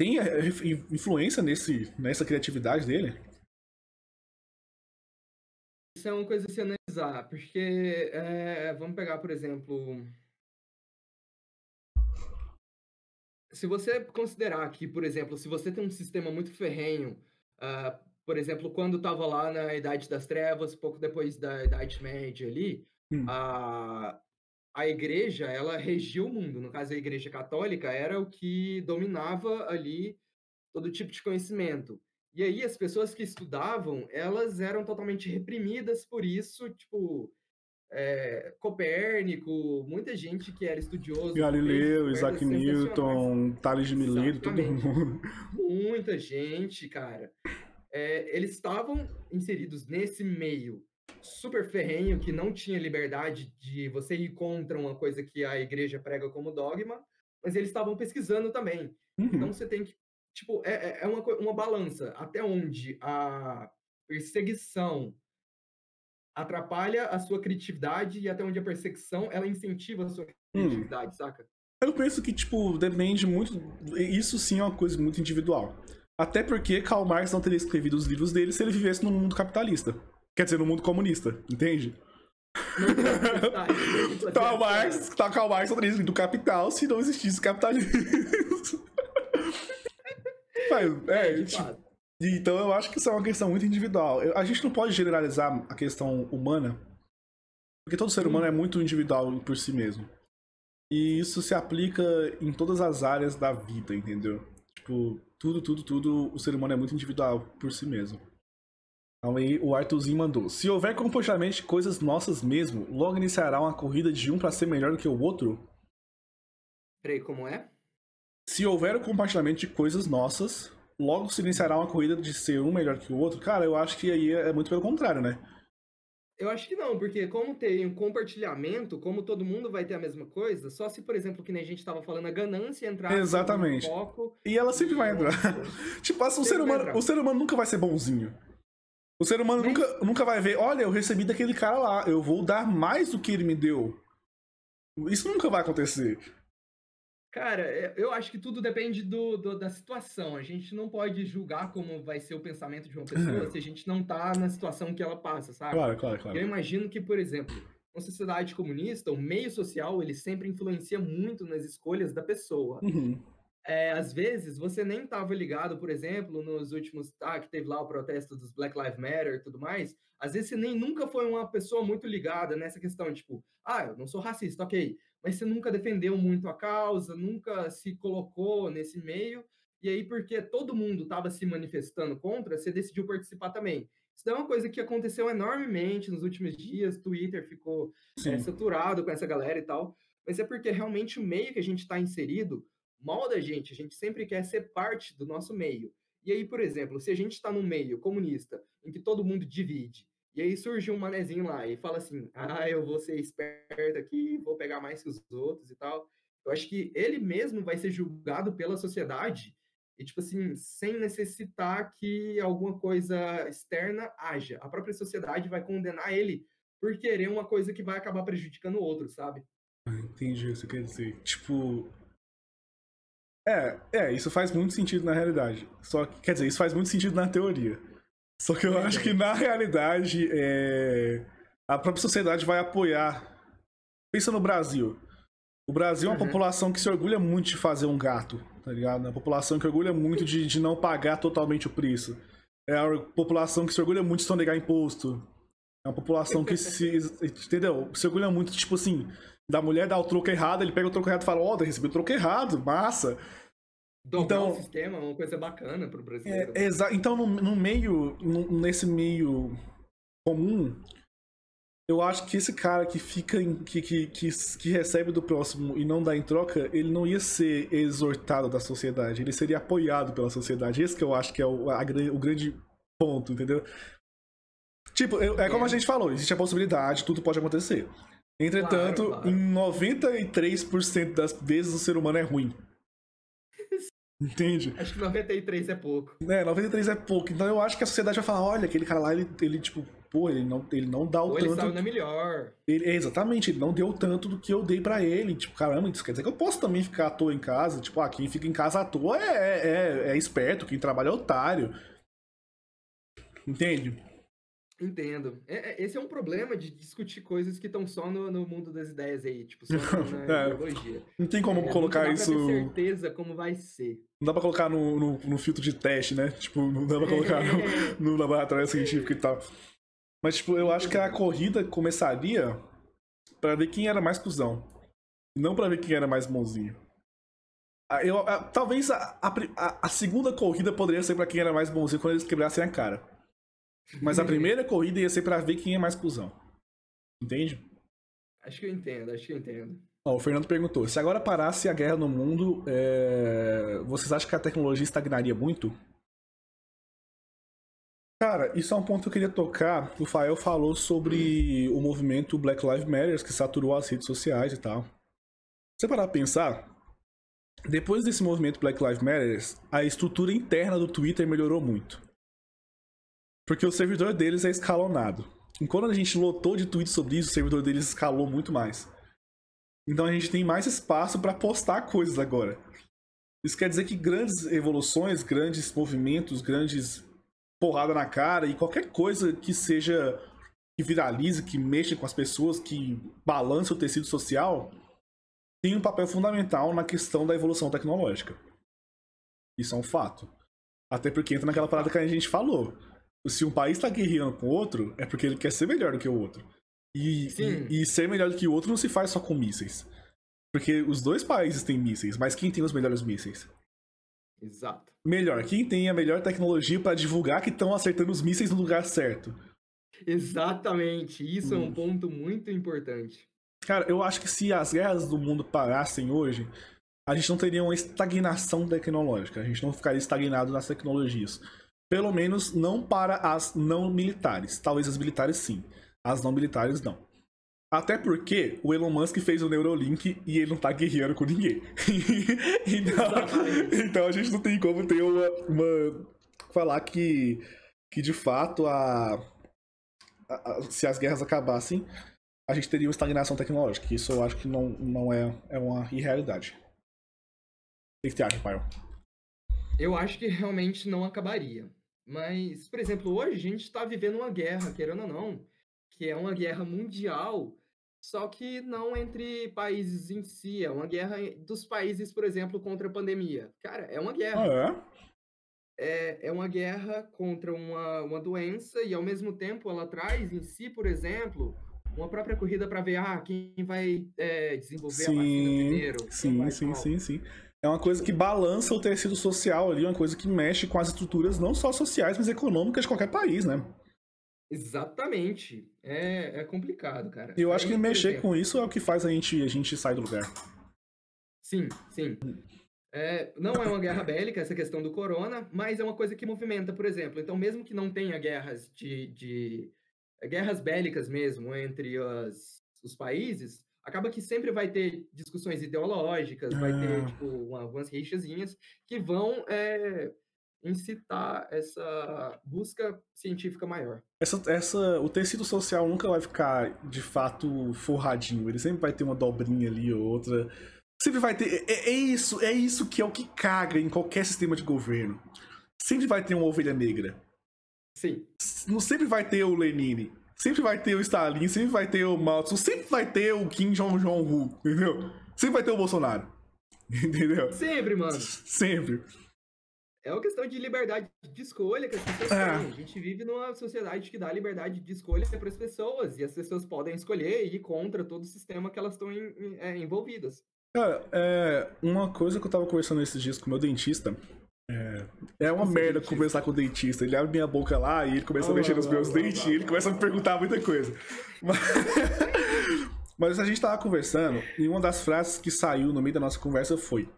tem inf- influência nesse, nessa criatividade dele? Isso é uma coisa a se analisar, porque é, vamos pegar, por exemplo. Se você considerar que, por exemplo, se você tem um sistema muito ferrenho, ah, por exemplo, quando estava lá na Idade das Trevas, pouco depois da Idade Média ali, Hum. a, a igreja, ela regia o mundo. No caso, a igreja católica era o que dominava ali todo tipo de conhecimento. E aí as pessoas que estudavam, elas eram totalmente reprimidas por isso, tipo, é, Copérnico, muita gente que era estudioso. Galileu, Isaac. Newton, Tales de Mileto, todo mundo. Muita gente, cara. É, eles estavam inseridos nesse meio super ferrenho, que não tinha liberdade de você ir contra uma coisa que a igreja prega como dogma, mas eles estavam pesquisando também. Uhum. Então você tem que. Tipo, é, é- é uma, uma balança. Até onde a, perseguição atrapalha a sua criatividade e até onde a perseguição ela incentiva a sua Hum. criatividade, saca? Eu penso que, tipo, depende muito. Isso sim é uma coisa muito individual. Até porque Karl Marx não teria escrevido os livros dele se ele vivesse no mundo capitalista. Quer dizer, no mundo comunista, entende? Karl Marx, tá, Karl Marx não teria escrito Capital se não existisse capitalismo. Mas, é, de tipo. Então eu acho que isso é uma questão muito individual. Eu- A gente não pode generalizar a questão humana, porque todo ser humano é muito individual por si mesmo. E isso se aplica em todas as áreas da vida, entendeu? Tipo, tudo, tudo, tudo, o ser humano é muito individual por si mesmo. Então aí o Arthurzinho mandou. Se houver comportamento de coisas nossas mesmo, logo iniciará uma corrida de um pra ser melhor do que o outro? Peraí, como é? Se houver o compartilhamento de coisas nossas, logo se iniciará uma corrida de ser um melhor que o outro? Cara, eu acho que aí é muito pelo contrário, né? Eu acho que não, porque como tem um compartilhamento, como todo mundo vai ter a mesma coisa, só se, por exemplo, que nem a gente estava falando, a ganância entrar Exatamente. no foco. E ela sempre vai entrar. tipo, assim, o ser, humano, entrar. o ser humano nunca vai ser bonzinho. O ser humano Mas- nunca, nunca vai ver, olha, eu recebi daquele cara lá, eu vou dar mais do que ele me deu. Isso nunca vai acontecer. Cara, é- eu acho que tudo depende do, do- da situação. A gente não pode julgar como vai ser o pensamento de uma pessoa se a gente não tá na situação que ela passa, sabe? Claro, claro, Eu claro. imagino que, por exemplo, uma sociedade comunista, o meio social, ele sempre influencia muito nas escolhas da pessoa. Uhum. É, às vezes, você nem estava ligado, por exemplo, nos últimos... Ah, que teve lá o protesto dos Black Lives Matter e tudo mais. Às vezes, você nem nunca foi uma pessoa muito ligada nessa questão, tipo... Ah, eu não sou racista, ok. Mas você nunca defendeu muito a causa, nunca se colocou nesse meio. E aí, porque todo mundo estava se manifestando contra, você decidiu participar também. Isso é uma coisa que aconteceu enormemente nos últimos dias. Twitter ficou é, saturado com essa galera e tal. Mas é porque realmente o meio que a gente está inserido molda a gente. A gente sempre quer ser parte do nosso meio. E aí, por exemplo, se a gente está num meio comunista em que todo mundo divide, e aí surge um manezinho lá e fala assim: ah, eu vou ser esperto aqui, vou pegar mais que os outros e tal. Eu acho que ele mesmo vai ser julgado pela sociedade e, tipo assim, sem necessitar que alguma coisa externa haja. A própria sociedade vai condenar ele por querer uma coisa que vai acabar prejudicando o outro, sabe? Entendi o que você quer dizer. Tipo. É, é, isso faz muito sentido na realidade. Só que, quer dizer, isso faz muito sentido na teoria. Só que eu acho que na realidade é, a própria sociedade vai apoiar. Pensa no Brasil. O Brasil é uma Uhum. população que se orgulha muito de fazer um gato, tá ligado? É uma população que orgulha muito de, de não pagar totalmente o preço. É a população que se orgulha muito de sonegar imposto. É uma população que se. Entendeu? Se orgulha muito, tipo assim, da mulher dar o troco errado, ele pega o troco errado e fala: Ó, oh, recebi o troco errado, massa. Dobrar Então- o sistema é uma coisa bacana para o brasileiro. É, exa- então, no, no meio, no- nesse meio comum, eu acho que esse cara que fica em- que, que, que, que recebe do próximo e não dá em troca, ele não ia ser exortado da sociedade, ele seria apoiado pela sociedade. Esse que eu acho que é o, a o grande ponto, entendeu? Tipo, eu- é como a gente falou, existe a possibilidade, tudo pode acontecer. Entretanto, Claro, claro. em 93% das vezes o ser humano é ruim. Entende? Acho que 93 é pouco. É, 93 é pouco. Então eu acho que a sociedade vai falar, olha, aquele cara lá, ele, ele tipo, pô, ele não, ele não dá o Ou ele tanto. saiu na melhor. Ele- é, exatamente, ele não deu tanto do que eu dei pra ele. Tipo, caramba, isso quer dizer que eu posso também ficar à toa em casa. Tipo, ah, quem fica em casa à toa é, é, é esperto, quem trabalha é otário. Entende? Entendo. É- é- esse é um problema de discutir coisas que estão só no, no mundo das ideias aí, tipo, só na, É. ideologia. Não tem como É, colocar não dá isso. Ter certeza como vai ser. Não dá pra colocar no, no, no filtro de teste, né? Tipo, não dá pra colocar no, laboratório científico e tal. Mas, tipo, eu acho que a corrida começaria pra ver quem era mais cuzão. Não pra ver quem era mais bonzinho. Ah, Eu, ah, talvez a, a a- a segunda corrida poderia ser pra quem era mais bonzinho quando eles quebrassem a cara. Mas a primeira corrida ia ser pra ver quem é mais cuzão. Entende? Acho que eu entendo, acho que eu entendo. Ó, o Fernando perguntou: se agora parasse a guerra no mundo, é, vocês acham que a tecnologia estagnaria muito? Cara, isso é um ponto que eu queria tocar. O Fael falou sobre o movimento Black Lives Matter, que saturou as redes sociais e tal. Se você parar pra pensar, depois desse movimento Black Lives Matter, a estrutura interna do Twitter melhorou muito. Porque o servidor deles é escalonado. Enquanto a gente lotou de tweets sobre isso, o servidor deles escalou muito mais. Então a gente tem mais espaço para postar coisas agora. Isso quer dizer que grandes evoluções, grandes movimentos, grandes porrada na cara e qualquer coisa que seja que viralize, que mexa com as pessoas, que balance o tecido social, tem um papel fundamental na questão da evolução tecnológica. Isso é um fato. Até porque entra naquela parada que a gente falou. Se um país está guerreando com o outro, é porque ele quer ser melhor do que o outro. E, e, e, ser melhor do que o outro não se faz só com mísseis. Porque os dois países têm mísseis, mas quem tem os melhores mísseis? Exato. Melhor, quem tem a melhor tecnologia para divulgar que estão acertando os mísseis no lugar certo? Exatamente. Isso hum. é um hum. ponto muito importante. Cara, eu acho que se as guerras do mundo parassem hoje, a gente não teria uma estagnação tecnológica. A gente não ficaria estagnado nas tecnologias. Pelo menos não para as não militares. Talvez as militares sim. As não militares não. Até porque o Elon Musk fez o Neurolink e ele não tá guerreando com ninguém. então, então, a gente não tem como ter uma, uma. falar que, que de fato a, a, se as guerras acabassem, a gente teria uma estagnação tecnológica. Isso eu acho que não, não é, é uma irrealidade. O que você acha, Pai? Eu acho que realmente não acabaria. Mas, por exemplo, hoje a gente está vivendo uma guerra, querendo ou não que é uma guerra mundial, só que não entre países em si, é uma guerra dos países, por exemplo, contra a pandemia. Cara, é uma guerra. Ah, é? É, é uma guerra contra uma, uma doença e, ao mesmo tempo, ela traz em si, por exemplo, uma própria corrida para ver ah, quem vai é, desenvolver sim, a vacina primeiro. Sim, sim, sim, sim. É uma coisa que balança o tecido social ali, uma coisa que mexe com as estruturas não só sociais, mas econômicas de qualquer país, né? Exatamente. É, é complicado, cara. Eu acho que mexer com isso é o que faz a gente, a gente sair do lugar. Sim, sim. É, não é uma guerra bélica essa questão do corona, mas é uma coisa que movimenta, por exemplo. Então, mesmo que não tenha guerras de, de guerras bélicas mesmo entre as, os países, acaba que sempre vai ter discussões ideológicas, vai ter ah. tipo, uma, algumas rixazinhas que vão é, incitar essa busca científica maior. Essa, essa, o tecido social nunca vai ficar de fato forradinho. Ele sempre vai ter uma dobrinha ali ou outra. Sempre vai ter. É, é isso, é isso que é o que caga em qualquer sistema de governo. Sempre vai ter uma ovelha negra. Sim. Não sempre vai ter o Lenine. Sempre vai ter o Stalin, sempre vai ter o Mao sempre vai ter o Kim Jong-un, entendeu? Sempre vai ter o Bolsonaro. Entendeu? Sempre, mano. Sempre. É uma questão de liberdade de escolha que as pessoas é. têm. A gente vive numa sociedade que dá liberdade de escolha para as pessoas, e as pessoas podem escolher e ir contra todo o sistema que elas estão é, envolvidas. Cara, é, uma coisa que eu tava conversando esses dias com o meu dentista. É, é uma merda dentista. conversar com o dentista. Ele abre minha boca lá e ele começa oh, a mexer nos meus dentes e ele começa a me perguntar muita coisa. Mas... Mas a gente tava conversando e uma das frases que saiu no meio da nossa conversa foi: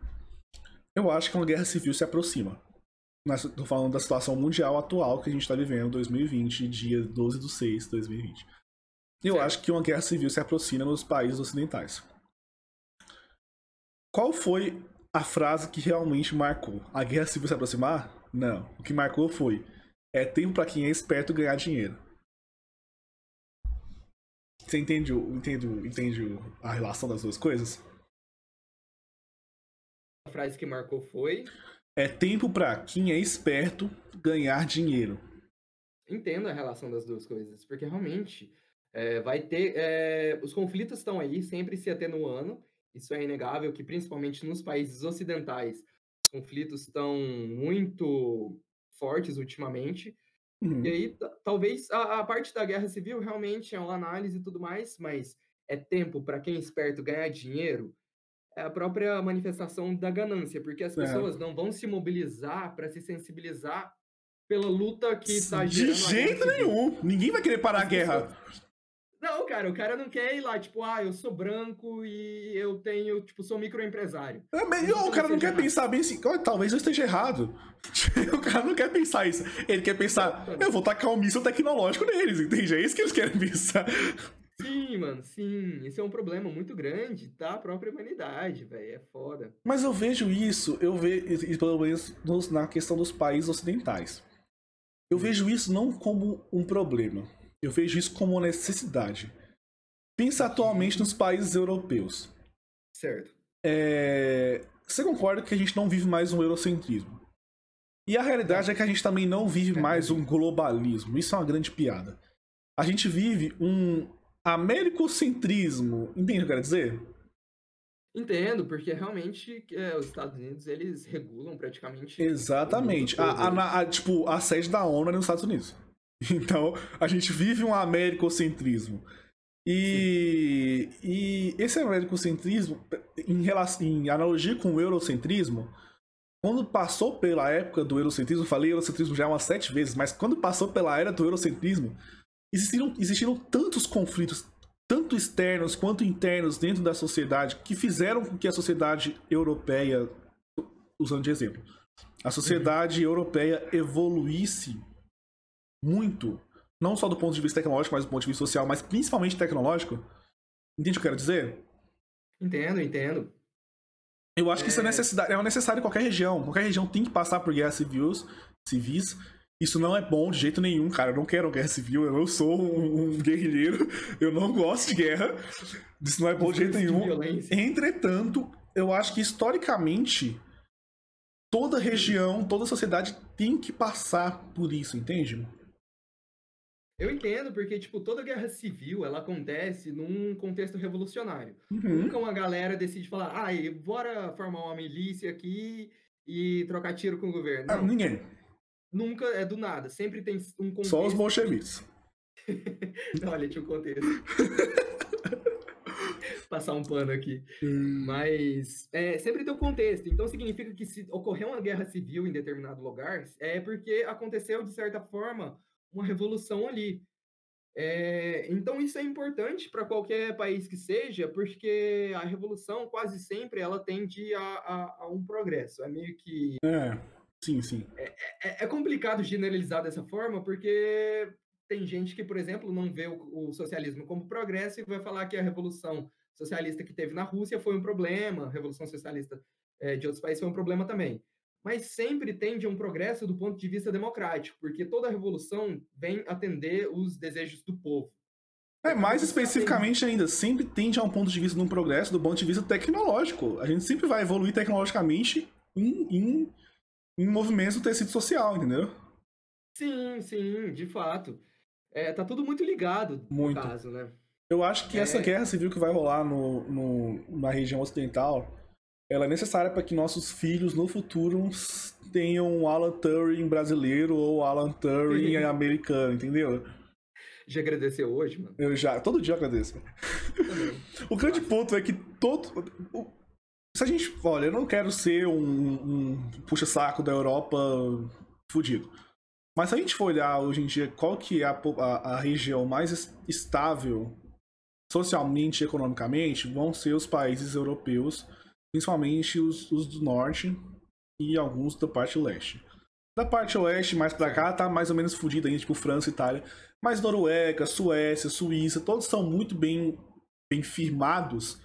Eu acho que uma guerra civil se aproxima. Estou falando da situação mundial atual que a gente está vivendo, 2020, dia 12 de 6 de 2020. Eu certo. acho que uma guerra civil se aproxima nos países ocidentais. Qual foi a frase que realmente marcou? A guerra civil se aproximar? Não. O que marcou foi: é tempo para quem é esperto ganhar dinheiro. Você entende, entende, entende a relação das duas coisas? A frase que marcou foi: é tempo para quem é esperto ganhar dinheiro. Entendo a relação das duas coisas, porque realmente é, vai ter. É, os conflitos estão aí, sempre se atenuando. Isso é inegável, que principalmente nos países ocidentais, os conflitos estão muito fortes ultimamente. Uhum. E aí, talvez a, a, parte da guerra civil realmente é uma análise e tudo mais, mas é tempo para quem é esperto ganhar dinheiro? é a própria manifestação da ganância, porque as é. pessoas é. não vão se mobilizar para se sensibilizar pela luta que está gerando. De jeito nenhum! Ninguém vai querer parar as a guerra. Pessoas... Não, cara, o cara não quer ir lá, tipo, ah, eu sou branco e eu tenho, tipo, sou microempresário. É, mas, o cara não quer errado. pensar bem assim, talvez eu esteja errado. o cara não quer pensar isso. Ele quer pensar, eu vou tacar um míssil tecnológico neles, entende? É isso que eles querem pensar. Sim, mano, sim. Esse é um problema muito grande da própria humanidade, velho. É foda. Mas eu vejo isso, eu vejo, pelo menos na questão dos países ocidentais. Eu vejo isso não como um problema. Eu vejo isso como uma necessidade. Pensa atualmente nos países europeus. Certo. É... Você concorda que a gente não vive mais um eurocentrismo? E a realidade é que a gente também não vive mais um globalismo. Isso é uma grande piada. A gente vive um americocentrismo. Entende o que eu quero dizer? Entendo, porque realmente é, os Estados Unidos eles regulam praticamente. Exatamente. A, a, a, tipo, a sede da ONU é nos Estados Unidos. Então, a gente vive um americocentrismo. E, e esse americocentrismo, em, relação, em analogia com o eurocentrismo, quando passou pela época do eurocentrismo, falei eurocentrismo já umas sete vezes, mas quando passou pela era do eurocentrismo, existiram, existiram tantos conflitos, tanto externos quanto internos dentro da sociedade, que fizeram com que a sociedade europeia, usando de exemplo, a sociedade uhum. europeia evoluísse muito, não só do ponto de vista tecnológico, mas do ponto de vista social, mas principalmente tecnológico. Entende o que eu quero dizer? Entendo, entendo. Eu acho é... que isso é, necessidade, é necessário em qualquer região. Qualquer região tem que passar por guerras civis, civis. Isso não é bom de jeito nenhum, cara. Eu não quero guerra civil. Eu não sou um, um guerrilheiro. Eu não gosto de guerra. Isso não é bom de jeito nenhum. Entretanto, eu acho que historicamente toda região, toda sociedade tem que passar por isso, entende? Eu entendo, porque, tipo, toda guerra civil, ela acontece num contexto revolucionário. Uhum. Nunca uma galera decide falar, ah, bora formar uma milícia aqui e trocar tiro com o governo. Ah, ninguém. Nunca é do nada, sempre tem um contexto. Só os bolcheviques. Olha, tinha um contexto. Passar um pano aqui. Hum. Mas é, sempre tem um contexto. Então significa que se ocorrer uma guerra civil em determinado lugar, é porque aconteceu, de certa forma, uma revolução ali. É, então isso é importante para qualquer país que seja, porque a revolução quase sempre ela tende a, a, a um progresso. É meio que é, sim, sim. É, é, é, complicado generalizar dessa forma, porque tem gente que, por exemplo, não vê o, o, socialismo como progresso e vai falar que a revolução socialista que teve na Rússia foi um problema, a revolução socialista é, de outros países foi um problema também mas sempre tende a um progresso do ponto de vista democrático, porque toda revolução vem atender os desejos do povo. É, mais especificamente ainda, sempre tende a um ponto de vista de um progresso do ponto de vista tecnológico. A gente sempre vai evoluir tecnologicamente em, em, em movimentos do tecido social, entendeu? Sim, sim, de fato. É, tá tudo muito ligado, muito. no caso, né? Eu acho que é... essa guerra civil que vai rolar no, no, na região ocidental ela é necessária para que nossos filhos no futuro tenham Alan Turing brasileiro ou Alan Turing americano, entendeu? Já agradeceu hoje, mano? Eu já, todo dia eu agradeço. o grande ponto é que todo. Se a gente. Olha, eu não quero ser um, um puxa-saco da Europa fudido. Mas se a gente for olhar hoje em dia qual que é a, a, a região mais estável socialmente e economicamente, vão ser os países europeus principalmente os, os do norte e alguns da parte leste. Da parte oeste, mais pra cá, tá mais ou menos fodido ainda, tipo França e Itália. Mas Noruega, Suécia, Suíça, todos são muito bem, bem firmados,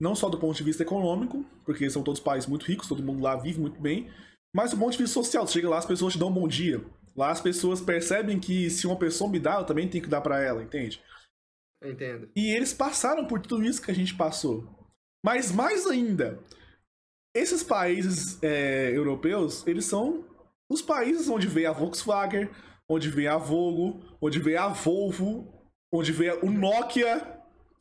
não só do ponto de vista econômico, porque são todos países muito ricos, todo mundo lá vive muito bem, mas do ponto de vista social. Você chega lá, as pessoas te dão um bom dia. Lá as pessoas percebem que se uma pessoa me dá, eu também tenho que dar para ela, entende? Entendo. E eles passaram por tudo isso que a gente passou. Mas mais ainda, esses países é, europeus, eles são os países onde veio a Volkswagen, onde veio a Volvo, onde veio a Volvo, onde veio o Nokia,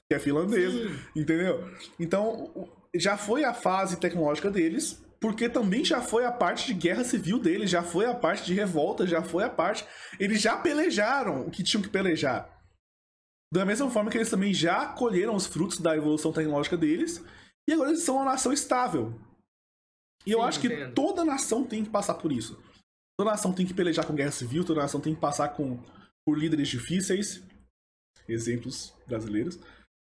que é finlandesa, Sim. entendeu? Então, já foi a fase tecnológica deles, porque também já foi a parte de guerra civil deles, já foi a parte de revolta, já foi a parte. Eles já pelejaram o que tinham que pelejar. Da mesma forma que eles também já colheram os frutos da evolução tecnológica deles, e agora eles são uma nação estável. E eu acho que entendo. toda nação tem que passar por isso. Toda nação tem que pelejar com guerra civil, toda nação tem que passar com, por líderes difíceis, exemplos brasileiros.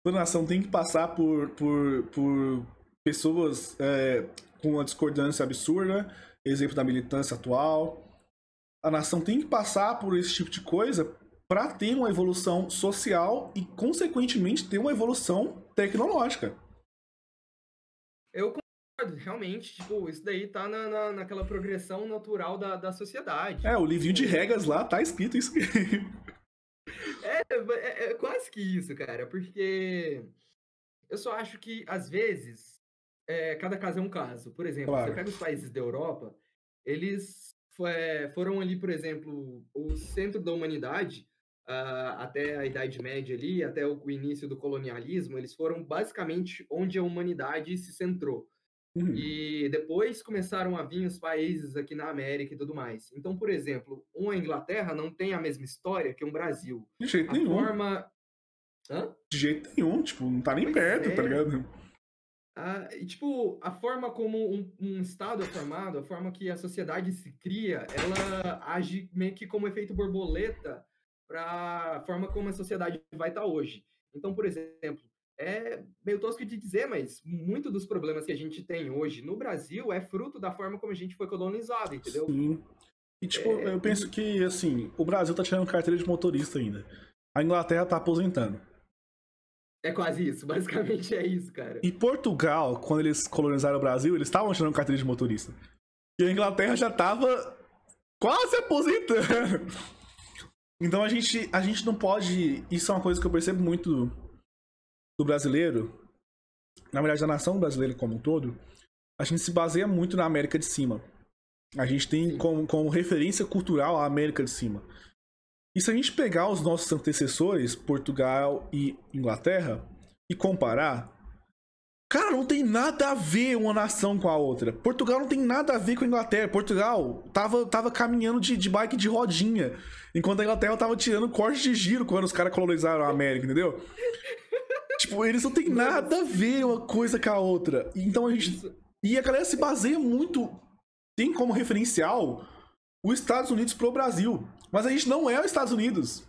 Toda nação tem que passar por, por, por pessoas é, com uma discordância absurda, exemplo da militância atual. A nação tem que passar por esse tipo de coisa para ter uma evolução social e, consequentemente, ter uma evolução tecnológica. Eu Realmente, tipo, isso daí tá na, na, naquela progressão natural da, da sociedade. É, o livrinho de regras lá tá escrito isso. é, é, é quase que isso, cara, porque eu só acho que, às vezes, é, cada caso é um caso. Por exemplo, claro. você pega os países da Europa, eles foram ali, por exemplo, o centro da humanidade até a Idade Média ali, até o, início do colonialismo, eles foram basicamente onde a humanidade se centrou. Uhum. E depois começaram a vir os países aqui na América e tudo mais. Então, por exemplo, uma Inglaterra não tem a mesma história que um Brasil. De jeito a nenhum. Forma... Hã? De jeito nenhum, tipo, não tá nem pois perto, tá é. tá ligado? Ah, e, tipo, a forma como um, um, Estado é formado, a forma que a sociedade se cria, ela age meio que como efeito borboleta para a forma como a sociedade vai estar tá hoje. Então, por exemplo, é meio tosco de dizer, mas muito dos problemas que a gente tem hoje no Brasil é fruto da forma como a gente foi colonizado, entendeu? Sim. E, tipo, é... eu penso que, assim, o Brasil tá tirando carteira de motorista ainda. A Inglaterra tá aposentando. É quase isso, basicamente é isso, cara. E Portugal, quando eles colonizaram o Brasil, eles estavam tirando carteira de motorista. E a Inglaterra já tava quase aposentando. Então a gente, a gente não pode. Isso é uma coisa que eu percebo muito do brasileiro, na verdade da nação brasileira como um todo. A gente se baseia muito na América de Cima. A gente tem como, como referência cultural a América de Cima. E se a gente pegar os nossos antecessores, Portugal e Inglaterra, e comparar, Cara, não tem nada a ver uma nação com a outra. Portugal não tem nada a ver com a Inglaterra. Portugal tava, tava caminhando de, de bike de rodinha, enquanto a Inglaterra tava tirando corte de giro quando os caras colonizaram a América, entendeu? tipo, eles não tem nada a ver uma coisa com a outra. Então a gente. E a galera se baseia muito. Tem como referencial os Estados Unidos pro Brasil. Mas a gente não é os Estados Unidos.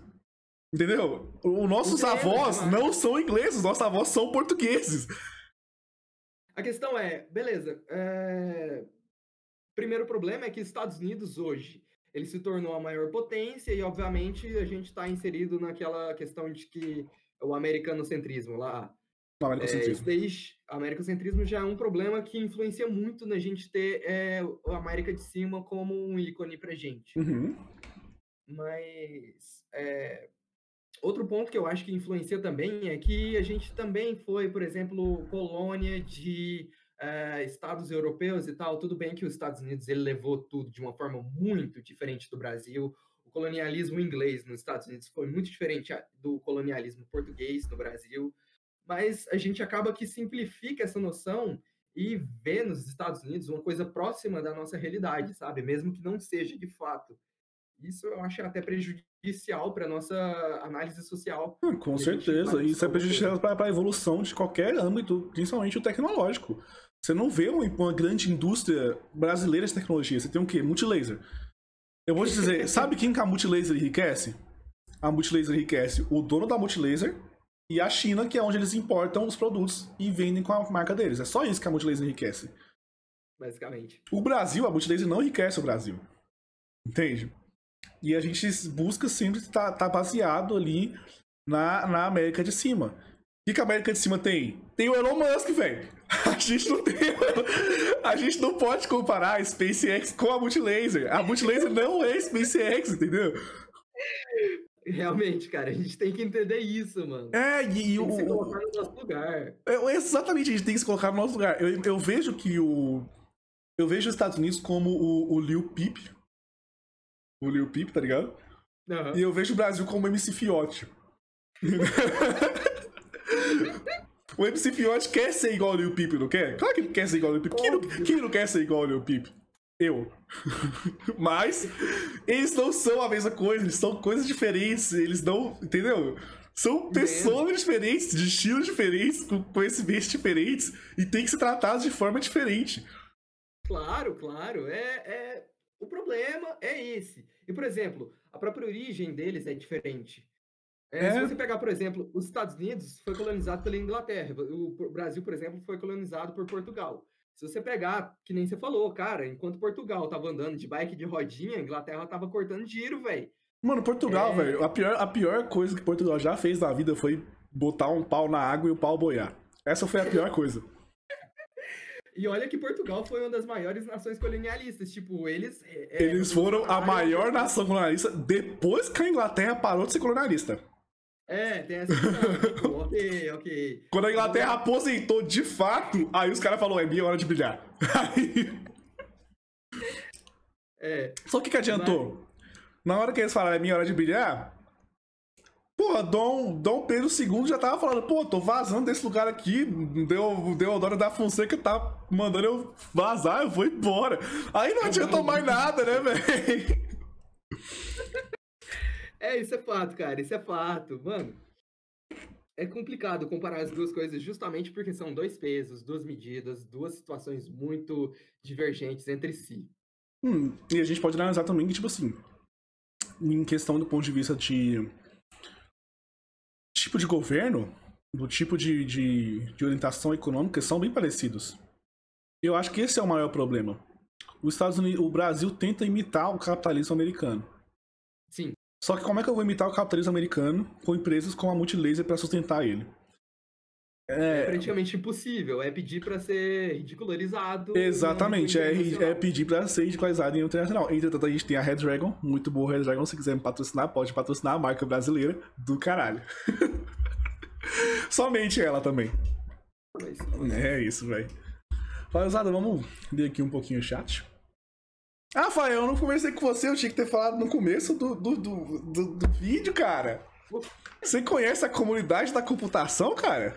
Entendeu? Os nossos avós não são ingleses, nossos avós são portugueses. A questão é, beleza, é... primeiro problema é que Estados Unidos hoje, ele se tornou a maior potência e, obviamente, a gente está inserido naquela questão de que o americanocentrismo lá. O americanocentrismo. É, americanocentrismo já é um problema que influencia muito na gente ter é, a América de cima como um ícone pra gente. Uhum. Mas é, Outro ponto que eu acho que influencia também é que a gente também foi, por exemplo, colônia de uh, estados europeus e tal. Tudo bem que os Estados Unidos ele levou tudo de uma forma muito diferente do Brasil. O colonialismo inglês nos Estados Unidos foi muito diferente do colonialismo português no Brasil. Mas a gente acaba que simplifica essa noção e vê nos Estados Unidos uma coisa próxima da nossa realidade, sabe? Mesmo que não seja de fato. Isso eu acho até prejudicial para nossa análise social. Ah, com certeza, isso é prejudicial para a evolução de qualquer âmbito, principalmente o tecnológico. Você não vê uma, uma grande indústria brasileira de tecnologia. Você tem o quê? Multilaser. Eu vou te dizer, sabe quem que a Multilaser enriquece? A Multilaser enriquece o dono da Multilaser e a China, que é onde eles importam os produtos e vendem com a marca deles. É só isso que a Multilaser enriquece. Basicamente. O Brasil, a Multilaser não enriquece o Brasil. Entende? E a gente busca sempre estar tá, tá baseado ali na, na América de cima. O que, que a América de cima tem? Tem o Elon Musk, velho. A gente não tem. A gente não pode comparar a SpaceX com a Multilaser. A Multilaser não é SpaceX, entendeu? Realmente, cara, a gente tem que entender isso, mano. É, e, tem que se colocar no nosso lugar. É, exatamente, a gente tem que se colocar no nosso lugar. Eu, eu vejo que o. Eu vejo os Estados Unidos como o, o Lil Peep, o Lil Peep, tá ligado? Uhum. E eu vejo o Brasil como MC Fiote. o MC Fiote quer ser igual ao Lil Peep, não quer? Claro que ele quer ser igual ao Lil Peep. Quem não, quem não quer ser igual ao Lil Peep? Eu. Mas eles não são a mesma coisa, eles são coisas diferentes, eles não. Entendeu? São pessoas Mesmo. diferentes, de estilos diferentes, com conhecimentos diferentes, e tem que ser tratados de forma diferente. Claro, claro. É, é, o problema é esse. E, por exemplo, a própria origem deles é diferente. É, é. Se você pegar, por exemplo, os Estados Unidos foi colonizado pela Inglaterra, o Brasil, por exemplo, foi colonizado por Portugal. Se você pegar, que nem você falou, cara, enquanto Portugal tava andando de bike de rodinha, a Inglaterra tava cortando giro, velho. Mano, Portugal, é... velho, a pior, a pior coisa que Portugal já fez na vida foi botar um pau na água e o pau boiar. Essa foi a pior coisa. E olha que Portugal foi uma das maiores nações colonialistas. Tipo, eles. É, eles foram a maior nação colonialista depois que a Inglaterra parou de ser colonialista. É, tem essa questão, tipo, ok, ok. Quando a Inglaterra aposentou de fato, aí os caras falaram, é minha hora de brilhar. Aí... É. Só que que adiantou? Mas... Na hora que eles falaram, é minha hora de brilhar, Pô, Dom, Dom Pedro II já tava falando, pô, tô vazando desse lugar aqui, deu, Deodoro da Fonseca tá mandando eu vazar, eu vou embora. Aí não adianta mais nada, né, velho? É, isso é fato, cara, isso é fato. Mano, é complicado comparar as duas coisas justamente porque são dois pesos, duas medidas, duas situações muito divergentes entre si. Hum, e a gente pode analisar também que, tipo assim, em questão do ponto de vista de tipo de governo, do tipo de, de, de orientação econômica, são bem parecidos. Eu acho que esse é o maior problema. Os Estados Unidos, o Brasil tenta imitar o capitalismo americano. Sim. Só que como é que eu vou imitar o capitalismo americano com empresas como a Multilaser para sustentar ele? É... é... praticamente impossível. É pedir para ser ridicularizado. Exatamente, é, é, pedir para ser ridicularizado em internacional. Entretanto, a gente tem a Red Dragon, muito boa Red Dragon. Se quiser me patrocinar, pode patrocinar a marca brasileira do caralho. Somente ela também. É isso, velho. Rapaziada, vamos ver aqui um pouquinho o chat. Ah, Rafael, eu não conversei com você, eu tinha que ter falado no começo do, do, do, do, do vídeo, cara. Você conhece a comunidade da computação, cara?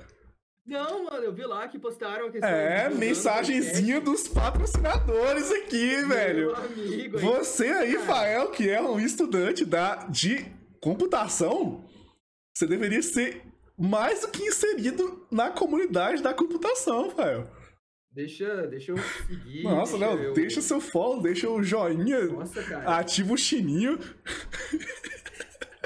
Não, mano, eu vi lá que postaram que É, mensagenzinha dos patrocinadores aqui, Meu velho. Amigo, Você aí, Fael, que é um estudante da, de computação, você deveria ser mais do que inserido na comunidade da computação, Fael. Deixa, deixa eu seguir. Nossa, deixa não, eu... deixa seu follow, deixa o joinha. Nossa, cara. Ativa o chininho.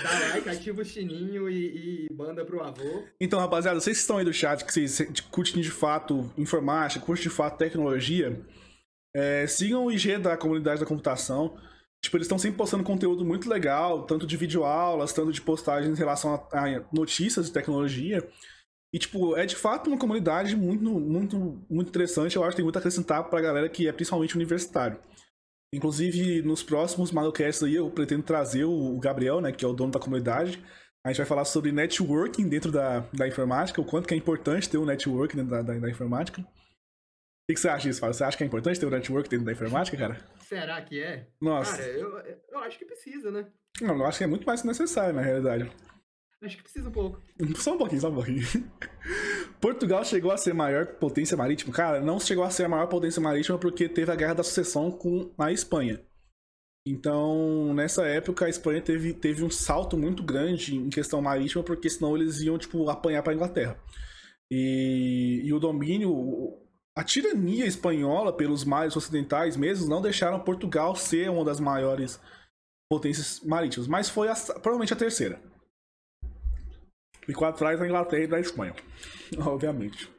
Dá like, ativa o sininho e, e manda pro avô. Então, rapaziada, vocês que estão aí do chat, que vocês curtem de fato informática, curtem de fato tecnologia, é, sigam o IG da comunidade da computação. Tipo, eles estão sempre postando conteúdo muito legal, tanto de videoaulas, tanto de postagens em relação a, a notícias de tecnologia. E, tipo, é de fato uma comunidade muito, muito, muito interessante. Eu acho que tem muito a acrescentar pra galera que é principalmente universitário. Inclusive, nos próximos Malucasts aí, eu pretendo trazer o Gabriel, né, que é o dono da comunidade. A gente vai falar sobre networking dentro da, da informática, o quanto que é importante ter um networking dentro da, da, da informática. O que, que, você acha disso, Fábio? Você acha que é importante ter um network dentro da informática, cara? Será que é? Nossa. Cara, eu, eu acho que precisa, né? Não, eu acho que é muito mais necessário, na realidade. Acho que precisa um pouco. Só um pouquinho, só um pouquinho. Portugal chegou a ser a maior potência marítima? Cara, não chegou a ser a maior potência marítima porque teve a Guerra da Sucessão com a Espanha. Então, nessa época, a Espanha teve, teve um salto muito grande em questão marítima, porque senão eles iam, tipo, apanhar para a Inglaterra. E, e o domínio, a tirania espanhola pelos mares ocidentais mesmo, não deixaram Portugal ser uma das maiores potências marítimas, mas foi a, provavelmente a terceira. Ficou atrás da Inglaterra e da Espanha. Obviamente.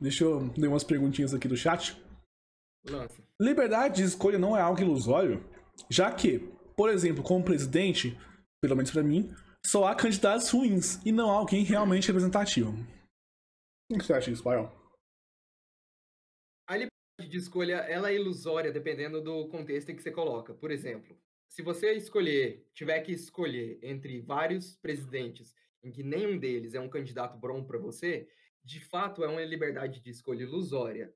Deixa eu ler umas perguntinhas aqui do chat. Nossa. Liberdade de escolha não é algo ilusório, já que, por exemplo, como presidente, pelo menos para mim, só há candidatos ruins e não há alguém realmente representativo. O que você acha disso, Paiol? A liberdade de escolha ela é ilusória dependendo do contexto em que você coloca. Por exemplo, se você escolher, tiver que escolher entre vários presidentes em que nenhum deles é um candidato bom para você, de fato é uma liberdade de escolha ilusória.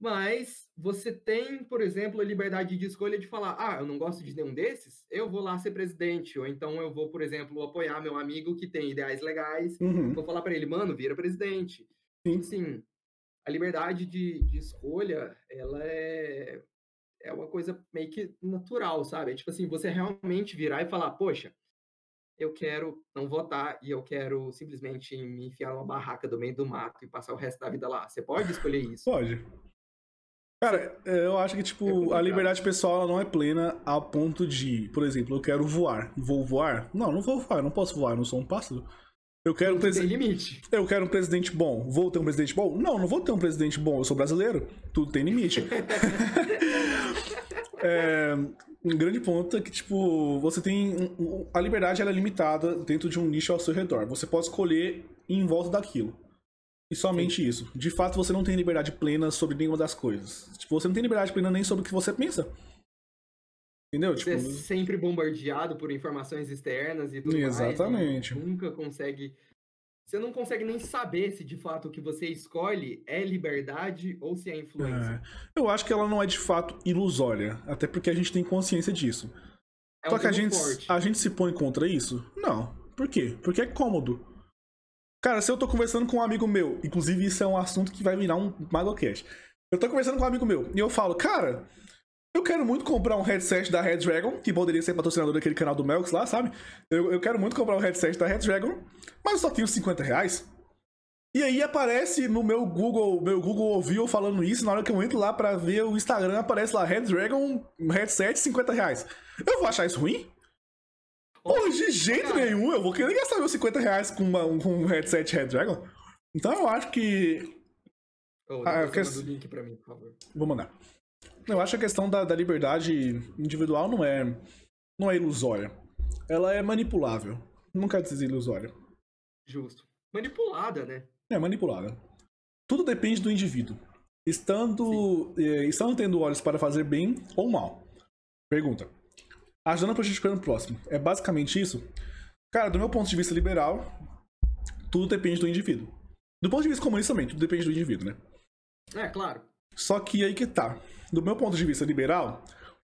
Mas você tem, por exemplo, a liberdade de escolha de falar: ah, eu não gosto de nenhum desses, eu vou lá ser presidente. Ou então eu vou, por exemplo, apoiar meu amigo que tem ideais legais, uhum. vou falar para ele: mano, vira presidente. Sim. Assim, a liberdade de, de escolha, ela é, é uma coisa meio que natural, sabe? É tipo assim, você realmente virar e falar: poxa, eu quero não votar e eu quero simplesmente me enfiar numa barraca do meio do mato e passar o resto da vida lá. Você pode escolher isso? Pode. Cara, é, eu acho que, tipo, é a liberdade pessoal não é plena a ponto de, por exemplo, eu quero voar. Vou voar? Não, não vou voar, não posso voar, não sou um pássaro. Eu quero um presidente. limite. Eu quero um presidente bom. Vou ter um presidente bom? Não, não vou ter um presidente bom. Eu sou brasileiro. Tudo tem limite. é, um grande ponto é que, tipo, você tem. A liberdade ela é limitada dentro de um nicho ao seu redor. Você pode escolher em volta daquilo. E somente Sim. isso. De fato, você não tem liberdade plena sobre nenhuma das coisas. Tipo, você não tem liberdade plena nem sobre o que você pensa. Entendeu? Você tipo... é sempre bombardeado por informações externas e tudo Exatamente. mais. Nunca consegue. Você não consegue nem saber se de fato o que você escolhe é liberdade ou se é influência. É. Eu acho que ela não é de fato ilusória. Até porque a gente tem consciência disso. É um Só que a gente, a gente se põe contra isso? Não. Por quê? Porque é cômodo. Cara, se eu tô conversando com um amigo meu, inclusive isso é um assunto que vai virar um MagoCast. Eu tô conversando com um amigo meu e eu falo, cara, eu quero muito comprar um headset da Red Dragon, que poderia ser patrocinador daquele canal do Melks lá, sabe? Eu, eu quero muito comprar um headset da Red Dragon, mas eu só tenho 50 reais. E aí aparece no meu Google, meu Google ouviu falando isso, na hora que eu entro lá pra ver o Instagram, aparece lá Red Dragon, headset 50 reais. Eu vou achar isso ruim? Pô, de jeito nenhum, eu vou querer gastar meus 50 reais com, uma, com um headset Red Dragon. Então eu acho que. Oh, ah, que... o link pra mim, por favor. Vou mandar. Eu acho que a questão da, da liberdade individual não é, não é ilusória. Ela é manipulável. Dizer ilusória. Justo. Manipulada, né? É, manipulada. Tudo depende do indivíduo. Estando, eh, estando tendo olhos para fazer bem ou mal. Pergunta ajudando a prejudicar o próximo. É basicamente isso. Cara, do meu ponto de vista liberal, tudo depende do indivíduo. Do ponto de vista comunista também, tudo depende do indivíduo, né? É, claro. Só que aí que tá. Do meu ponto de vista liberal,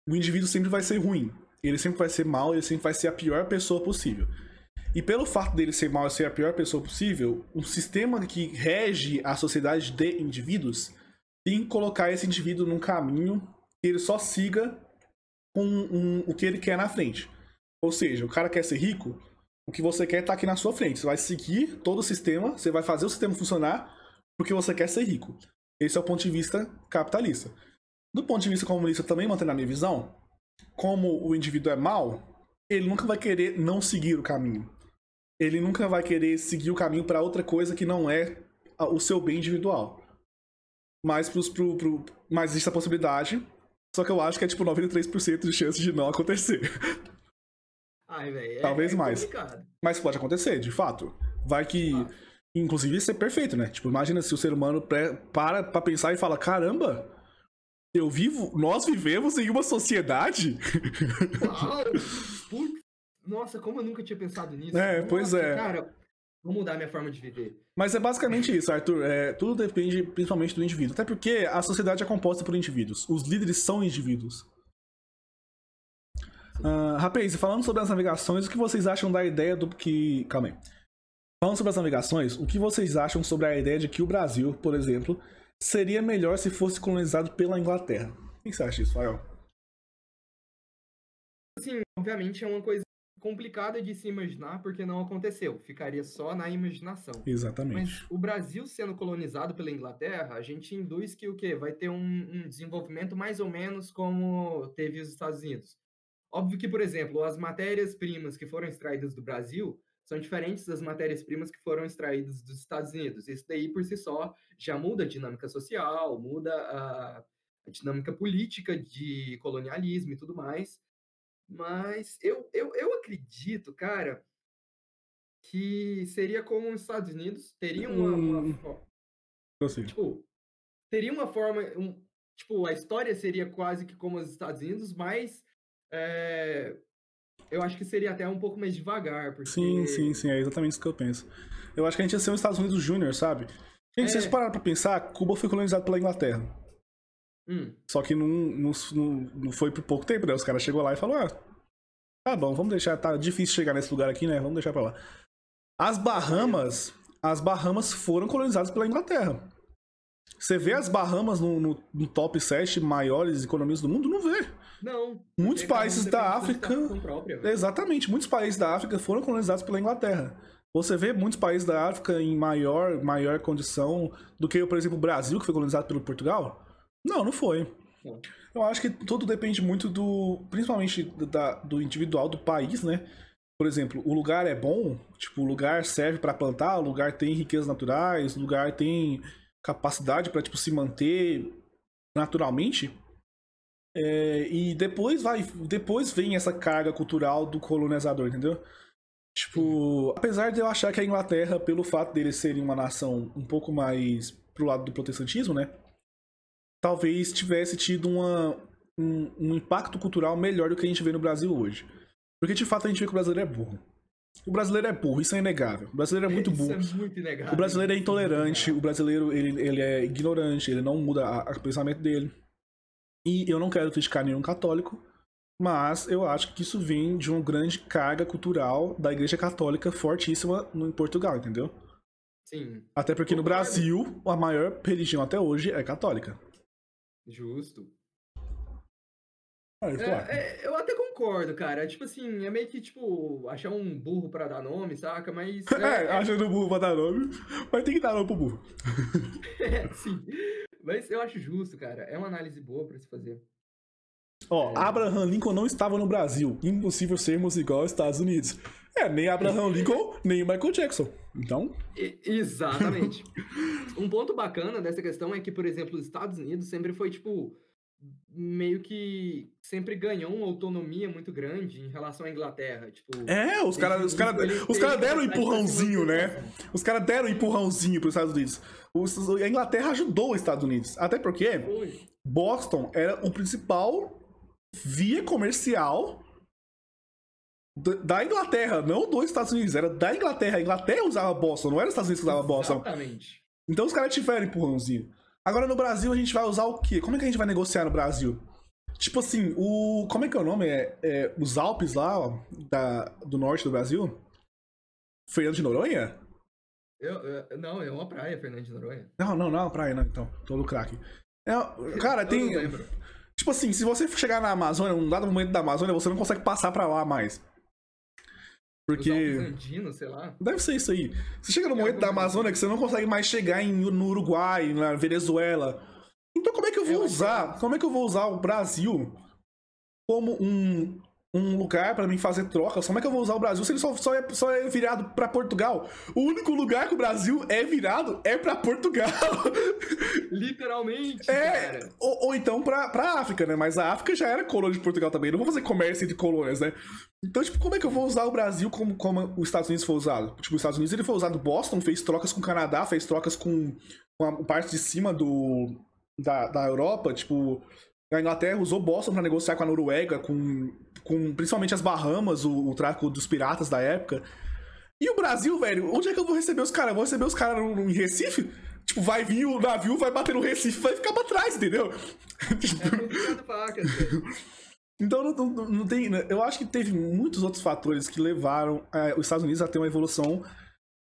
o indivíduo sempre vai ser ruim. Ele sempre vai ser mal, ele sempre vai ser a pior pessoa possível. E pelo fato dele ser mal e ser a pior pessoa possível, um sistema que rege a sociedade de indivíduos tem que colocar esse indivíduo num caminho que ele só siga com um, o que ele quer na frente. Ou seja, o cara quer ser rico, o que você quer está aqui na sua frente. Você vai seguir todo o sistema, você vai fazer o sistema funcionar porque você quer ser rico. Esse é o ponto de vista capitalista. Do ponto de vista comunista, também mantendo a minha visão, como o indivíduo é mau, ele nunca vai querer não seguir o caminho. Ele nunca vai querer seguir o caminho para outra coisa que não é o seu bem individual. Mas, pros, pro, pro, mas existe a possibilidade só que eu acho que é tipo 93% de chance de não acontecer. Ai, velho. É, Talvez é mais. Mas pode acontecer, de fato. Vai que. Ah. Inclusive, isso é perfeito, né? Tipo, imagina se o ser humano para pra pensar e fala: caramba, eu vivo. Nós vivemos em uma sociedade. Claro. Nossa, como eu nunca tinha pensado nisso. É, Nossa, pois é. Cara, vou mudar minha forma de viver. Mas é basicamente isso, Arthur. É, tudo depende principalmente do indivíduo. Até porque a sociedade é composta por indivíduos. Os líderes são indivíduos. Uh, Rapaz, falando sobre as navegações, o que vocês acham da ideia do que. Calma aí. Falando sobre as navegações, o que vocês acham sobre a ideia de que o Brasil, por exemplo, seria melhor se fosse colonizado pela Inglaterra? O que você acha disso, Fael? Sim, obviamente é uma coisa complicada de se imaginar porque não aconteceu, ficaria só na imaginação. Exatamente. Mas o Brasil sendo colonizado pela Inglaterra, a gente induz que o quê? Vai ter um, um desenvolvimento mais ou menos como teve os Estados Unidos. Óbvio que, por exemplo, as matérias-primas que foram extraídas do Brasil são diferentes das matérias-primas que foram extraídas dos Estados Unidos. Isso daí, por si só, já muda a dinâmica social, muda a, a dinâmica política de colonialismo e tudo mais. Mas eu, eu, eu acredito, cara, que seria como os Estados Unidos, teria uma, uma hum. tipo, teria uma forma, um, tipo, a história seria quase que como os Estados Unidos, mas é, eu acho que seria até um pouco mais devagar. Porque... Sim, sim, sim, é exatamente isso que eu penso. Eu acho que a gente ia ser os Estados Unidos Júnior, sabe? Gente, é. vocês pararam pra pensar, Cuba foi colonizado pela Inglaterra. Hum. Só que não, não, não foi por pouco tempo, né? Os caras chegou lá e falou, ah, tá bom, vamos deixar, tá difícil chegar nesse lugar aqui, né? Vamos deixar pra lá. As Bahamas, as Bahamas foram colonizadas pela Inglaterra. Você vê as Bahamas no, no, no top 7 maiores economias do mundo? Não vê. Não. Muitos países da África. Própria, exatamente, muitos países da África foram colonizados pela Inglaterra. Você vê muitos países da África em maior, maior condição do que, por exemplo, o Brasil, que foi colonizado pelo Portugal. Não, não foi. Não. Eu acho que tudo depende muito do. Principalmente da, do individual do país, né? Por exemplo, o lugar é bom, tipo, o lugar serve para plantar, o lugar tem riquezas naturais, o lugar tem capacidade para tipo se manter naturalmente. É, e depois vai, depois vem essa carga cultural do colonizador, entendeu? Tipo, apesar de eu achar que a Inglaterra, pelo fato deles serem uma nação um pouco mais pro lado do protestantismo, né? Talvez tivesse tido uma, um, um impacto cultural melhor do que a gente vê no Brasil hoje. Porque de fato a gente vê que o brasileiro é burro. O brasileiro é burro, isso é inegável. O brasileiro é muito burro. Isso é muito inegável. O brasileiro é intolerante, o brasileiro ele, ele é ignorante, ele não muda o pensamento dele. E eu não quero criticar nenhum católico, mas eu acho que isso vem de uma grande carga cultural da Igreja Católica fortíssima no, em Portugal, entendeu? Sim. Até porque no Brasil, a maior religião até hoje é católica. Justo. Eu, é, é, eu até concordo, cara. Tipo assim, é meio que, tipo, achar um burro pra dar nome, saca? Mas. É, é achando burro pra dar nome, mas tem que dar nome pro burro. é, sim. Mas eu acho justo, cara. É uma análise boa pra se fazer. Ó, é. Abraham Lincoln não estava no Brasil. Impossível sermos igual aos Estados Unidos. É, nem Abraham Lincoln, nem Michael Jackson. Então. E, exatamente. um ponto bacana dessa questão é que, por exemplo, os Estados Unidos sempre foi, tipo, meio que sempre ganhou uma autonomia muito grande em relação à Inglaterra. Tipo, é, os caras os cara, os cara deram um empurrãozinho, né? Os caras deram um empurrãozinho para os Estados Unidos. Os, a Inglaterra ajudou os Estados Unidos. Até porque Boston era o principal via comercial da Inglaterra, não dos Estados Unidos, era da Inglaterra. A Inglaterra usava Boston, não era os Estados Unidos que usava Boston. Exatamente. Então os caras tiveram empurrãozinho. Agora no Brasil a gente vai usar o quê? Como é que a gente vai negociar no Brasil? Tipo assim, o. Como é que é o nome? É, é os Alpes lá, ó, da, do norte do Brasil? Fernando de Noronha? Eu, eu, não, é uma praia, Fernando de Noronha. Não, não, não é uma praia, não, então. Todo craque. É, cara, eu tem. Tipo assim, se você chegar na Amazônia, num dado momento da Amazônia, você não consegue passar pra lá mais. Porque. Andinos, sei lá. Deve ser isso aí. Você chega no é momento da Amazônia que você não consegue mais chegar em, no Uruguai, na Venezuela. Então como é que eu vou usar? Como é que eu vou usar o Brasil como um, um lugar para mim fazer trocas. Como é que eu vou usar o Brasil se ele só, só, é, só é virado para Portugal? O único lugar que o Brasil é virado é para Portugal. Literalmente, é. Ou, ou então pra, pra África, né? Mas a África já era colônia de Portugal também. Não vou fazer comércio entre colônias, né? Então, tipo, como é que eu vou usar o Brasil como, como os Estados Unidos foi usado? Tipo, os Estados Unidos ele foi usado Boston, fez trocas com o Canadá, fez trocas com, com a parte de cima do, da, da Europa, tipo, a Inglaterra usou Boston para negociar com a Noruega, com, com principalmente as Bahamas, o, o tráfico dos piratas da época. E o Brasil, velho, onde é que eu vou receber os caras? Vou receber os caras em Recife? Tipo, vai vir o navio, vai bater no Recife, vai ficar pra trás, entendeu? Então não, não, não, tem. Né, eu acho que teve muitos outros fatores que levaram é, os Estados Unidos a ter uma evolução,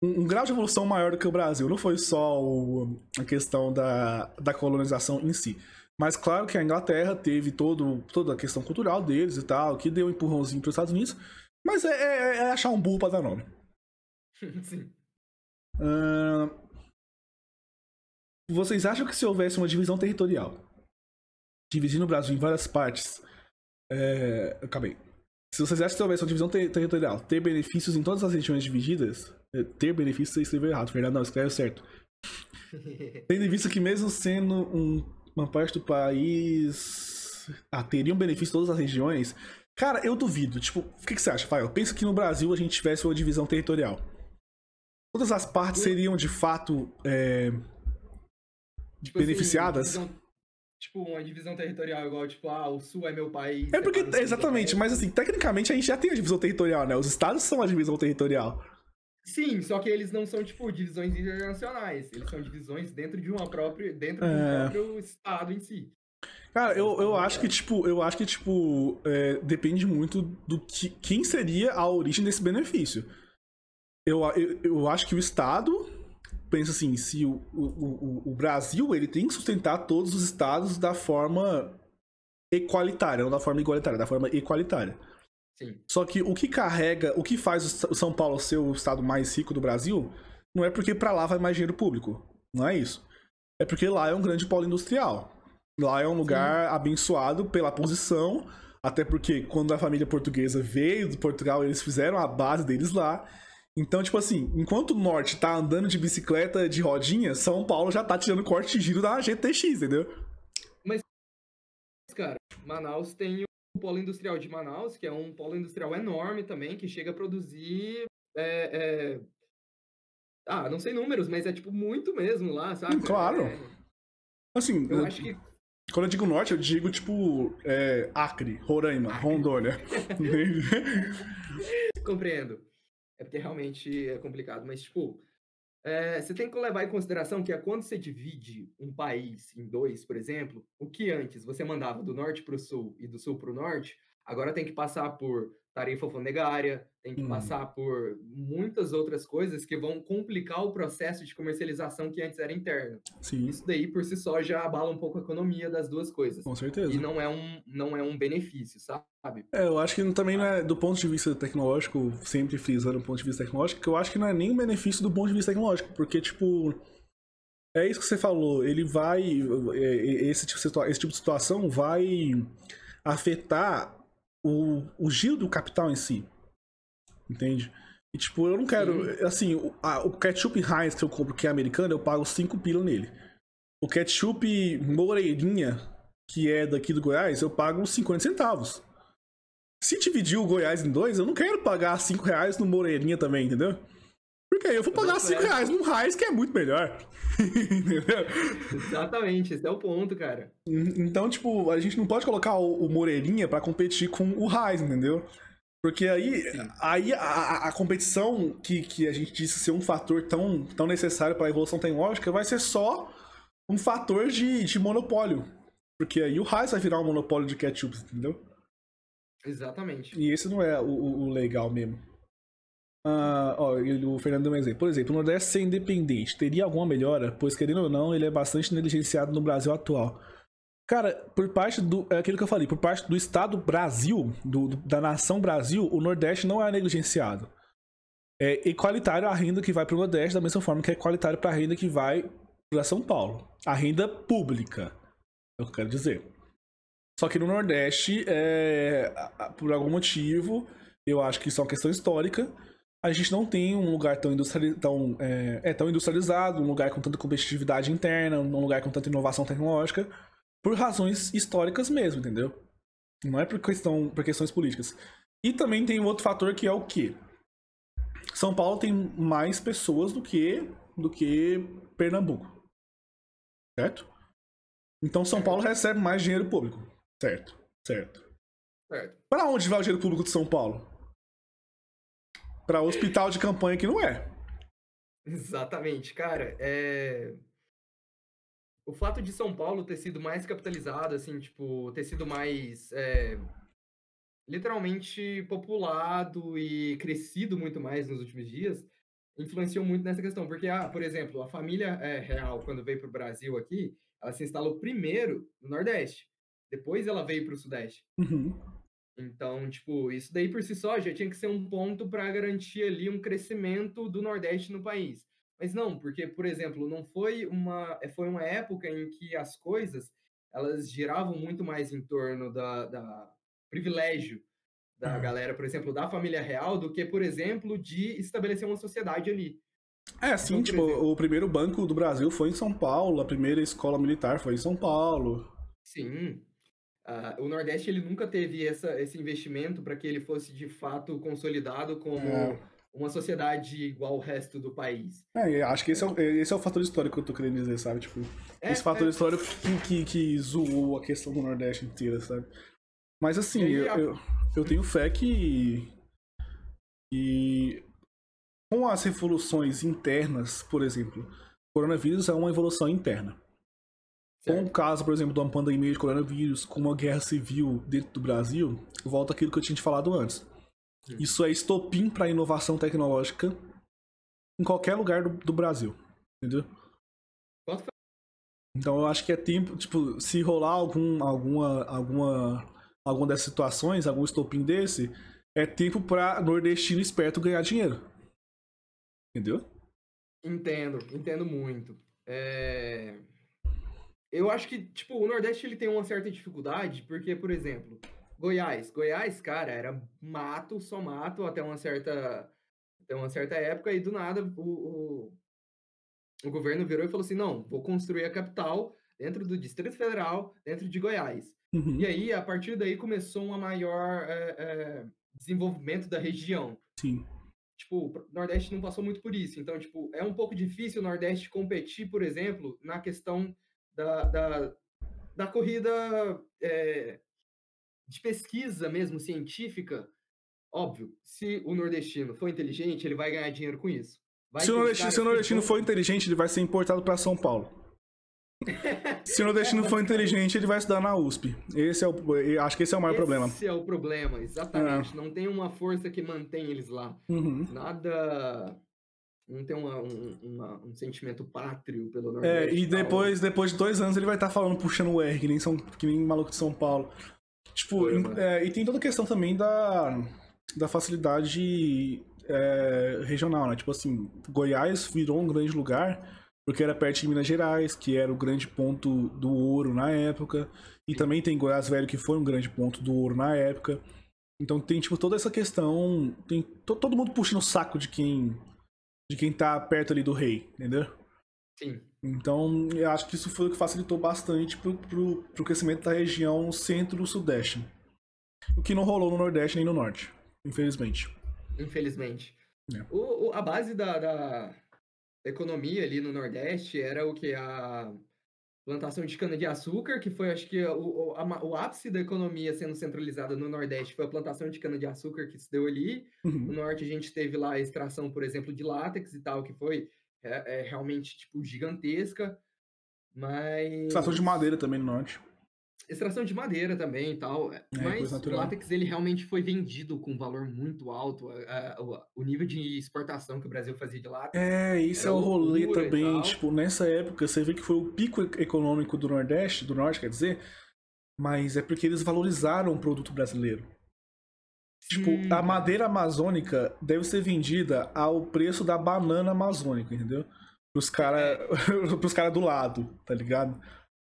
um, um, grau de evolução maior do que o Brasil. Não foi só o, a questão da, da colonização em si. Mas claro que a Inglaterra teve todo, toda a questão cultural deles e tal, que deu um empurrãozinho para os Estados Unidos. Mas é, é, é, achar um burro para dar nome. Sim. Uh, vocês acham que se houvesse uma divisão territorial, dividindo o Brasil em várias partes, é, acabei. Se vocês acham que se houvesse uma divisão ter territorial, ter benefícios em todas as regiões divididas, é, ter benefícios você escreveu errado, Fernando, não, escreve certo. Tendo em vista que mesmo sendo um uma parte do país ah, teria um benefício todas as regiões. Cara, eu duvido. Tipo, o que, que você acha, Fael? Eu penso que no Brasil a gente tivesse uma divisão territorial. Todas as partes seriam de fato é, tipo assim, beneficiadas. Assim, tipo, uma divisão territorial igual, tipo, ah, o sul é meu país. É porque, exatamente, mas assim, tecnicamente a gente já tem a divisão territorial, né? Os estados são a divisão territorial. Sim, só que eles não são, tipo, divisões internacionais. Eles são divisões dentro de uma própria. dentro é... do próprio estado em si. Cara, eu, eu acho que, tipo, eu acho que, tipo, é, depende muito do que. Quem seria a origem desse benefício. Eu, eu, eu acho que o Estado pensa assim, se o, o, o, Brasil ele tem que sustentar todos os estados da forma equalitária, não da forma igualitária, da forma equalitária. Sim. Só que o que carrega, o que faz o São Paulo ser o estado mais rico do Brasil, não é porque para lá vai mais dinheiro público. Não é isso. É porque lá é um grande polo industrial. Lá é um lugar Sim. abençoado pela posição, até porque quando a família portuguesa veio de Portugal, eles fizeram a base deles lá. Então, tipo assim, enquanto o norte tá andando de bicicleta de rodinha, São Paulo já tá tirando corte de giro da GTX, entendeu? Mas, cara, Manaus tem polo industrial de Manaus, que é um polo industrial enorme também, que chega a produzir é, é... Ah, não sei números, mas é tipo muito mesmo lá, sabe? Claro. É... Assim, eu, eu acho que quando eu digo norte, eu digo, tipo, é, Acre, Roraima, Acre. Rondônia. Compreendo. É porque realmente é complicado. Mas, tipo, é, você tem que levar em consideração que é quando você divide um país em dois, por exemplo, o que antes? Você mandava do norte para o sul e do sul para o norte, agora tem que passar por tarifa alfandegária, tem que hum. passar por muitas outras coisas que vão complicar o processo de comercialização que antes era interno. Sim. Isso daí por si só já abala um pouco a economia das duas coisas. Com certeza. E não é um, não é um benefício, sabe? É, eu acho que também não é do ponto de vista tecnológico, sempre frisando o ponto de vista tecnológico, que eu acho que não é nem um benefício do ponto de vista tecnológico, porque, tipo, é isso que você falou, ele vai. É, é, esse tipo, esse tipo de situação vai afetar o, o giro do capital em si. Entende? E tipo, eu não quero. Sim. Assim, o, a, o ketchup Heinz que eu compro, que é americano, eu pago 5 pila nele. O ketchup Moreirinha, que é daqui do Goiás, eu pago 50 centavos. Se dividir o Goiás em dois, eu não quero pagar 5 reais no Moreirinha também, entendeu? Porque eu vou pagar 5 reais no Heinz, que é muito melhor. entendeu? Exatamente, esse é o ponto, cara. Então, tipo, a gente não pode colocar o, o Moreirinha para competir com o Heinz, entendeu? Porque aí, aí a, a, competição que, que a gente disse ser um fator tão, tão necessário para a evolução tecnológica vai ser só um fator de, de monopólio. Porque aí o Heinz vai virar um monopólio de ketchup, entendeu? Exatamente. E esse não é o, o legal mesmo. Uh, ó, o Fernando deu um exemplo. Por exemplo, o Nordeste ser independente teria alguma melhora? Pois, querendo ou não, ele é bastante negligenciado no Brasil atual. Cara, por parte do. É aquilo que eu falei, por parte do Estado Brasil, do, da nação Brasil, o Nordeste não é negligenciado. É igualitário a renda que vai para o Nordeste, da mesma forma que é igualitário para a renda que vai para São Paulo. A renda pública, é o que eu quero dizer. Só que no Nordeste, é, por algum motivo, eu acho que isso é uma questão histórica, a gente não tem um lugar tão, industriali tão, é, é, tão industrializado, um lugar com tanta competitividade interna, um lugar com tanta inovação tecnológica por razões históricas mesmo, entendeu? Não é por, questão, por questões políticas. E também tem um outro fator que é o que? São Paulo tem mais pessoas do que do que Pernambuco. Certo? Então São Paulo recebe mais dinheiro público. Certo, certo. certo. Para onde vai o dinheiro público de São Paulo? Para hospital de campanha que não é. Exatamente, cara. É o fato de São Paulo ter sido mais capitalizado, assim, tipo, ter sido mais é, literalmente populado e crescido muito mais nos últimos dias, influenciou muito nessa questão. Porque, ah, por exemplo, a família é, real, quando veio para o Brasil aqui, ela se instalou primeiro no Nordeste, depois ela veio para o Sudeste. Uhum. Então, tipo, isso daí por si só já tinha que ser um ponto para garantir ali um crescimento do Nordeste no país. Mas não, porque, por exemplo, não foi uma, foi uma época em que as coisas elas giravam muito mais em torno da, da privilégio da uhum. galera, por exemplo, da família real, do que, por exemplo, de estabelecer uma sociedade ali. É, sim, então, tipo, exemplo, o primeiro banco do Brasil foi em São Paulo, a primeira escola militar foi em São Paulo. Sim. Uh, o Nordeste ele nunca teve essa, esse investimento para que ele fosse de fato consolidado como é uma sociedade igual ao resto do país. É, acho que esse é, o, esse é o fator histórico que eu tô querendo dizer, sabe? Tipo, é, esse fator é... histórico que, que, que, zoou a questão do Nordeste inteira, sabe? Mas assim, eu, eu, eu, tenho fé que, que com as revoluções internas, por exemplo, o coronavírus é uma evolução interna. Certo. Com o caso, por exemplo, de uma pandemia de coronavírus, com uma guerra civil dentro do Brasil, volta aquilo que eu tinha te falado antes isso é estopim para inovação tecnológica em qualquer lugar do, do Brasil. Entendeu? Então eu acho que é tempo, tipo, se rolar algum, alguma, alguma, alguma dessas situações, algum estopim desse, é tempo para nordestino esperto ganhar dinheiro. Entendeu? Entendo, entendo muito. É... Eu acho que, tipo, o Nordeste ele tem uma certa dificuldade, porque, por exemplo, Goiás. Goiás, cara, era mato, só mato até uma certa, até uma certa época, e do nada o, o, o governo virou e falou assim: não, vou construir a capital dentro do Distrito Federal, dentro de Goiás. Uhum. E aí, a partir daí, começou um maior é, é, desenvolvimento da região. Sim. tipo, o Nordeste não passou muito por isso. Então, tipo, é um pouco difícil o Nordeste competir, por exemplo, na questão da, da, da corrida é, de pesquisa mesmo, científica. Óbvio, se o nordestino for inteligente, ele vai ganhar dinheiro com isso. Vai se o nordestino, se o nordestino for inteligente, ele vai ser importado para São Paulo. Se o nordestino for inteligente, ele vai estudar na USP. Esse é o, acho que esse é o maior esse problema. Esse é o problema, exatamente. É. Não tem uma força que mantém eles lá. Uhum. Nada. Não tem uma, um, uma, um sentimento pátrio pelo Nordeste. É, e depois, depois de dois anos ele vai estar tá falando, puxando o R, que nem, São, que nem maluco de São Paulo. Tipo, é, e tem toda a questão também da, da facilidade é, regional, né? Tipo assim, Goiás virou um grande lugar porque era perto de Minas Gerais, que era o grande ponto do ouro na época. E também tem Goiás Velho, que foi um grande ponto do ouro na época. Então tem, tipo, toda essa questão. Tem todo mundo puxando o saco de quem. De quem tá perto ali do rei, entendeu? Sim. Então, eu acho que isso foi o que facilitou bastante pro, pro, pro crescimento da região centro-sudeste. O que não rolou no Nordeste nem no Norte, infelizmente. Infelizmente. É. O, o, a base da, da, economia ali no Nordeste era o que? A plantação de cana-de-açúcar, que foi, acho que, o, a, o ápice da economia sendo centralizada no Nordeste foi a plantação de cana-de-açúcar que se deu ali. Uhum. No Norte a gente teve lá a extração, por exemplo, de látex e tal, que foi é, é realmente, tipo, gigantesca. Mas... Extração de madeira também no Norte extração de madeira também e tal. É, mas o látex ele realmente foi vendido com um valor muito alto. A, a, o nível de exportação que o Brasil fazia de látex. É, isso é o rolê também. Tipo, nessa época você vê que foi o pico econômico do Nordeste, do Norte, quer dizer, mas é porque eles valorizaram o produto brasileiro. Sim, tipo, a madeira amazônica deve ser vendida ao preço da banana amazônica, entendeu? Pros caras é. cara do lado, tá ligado?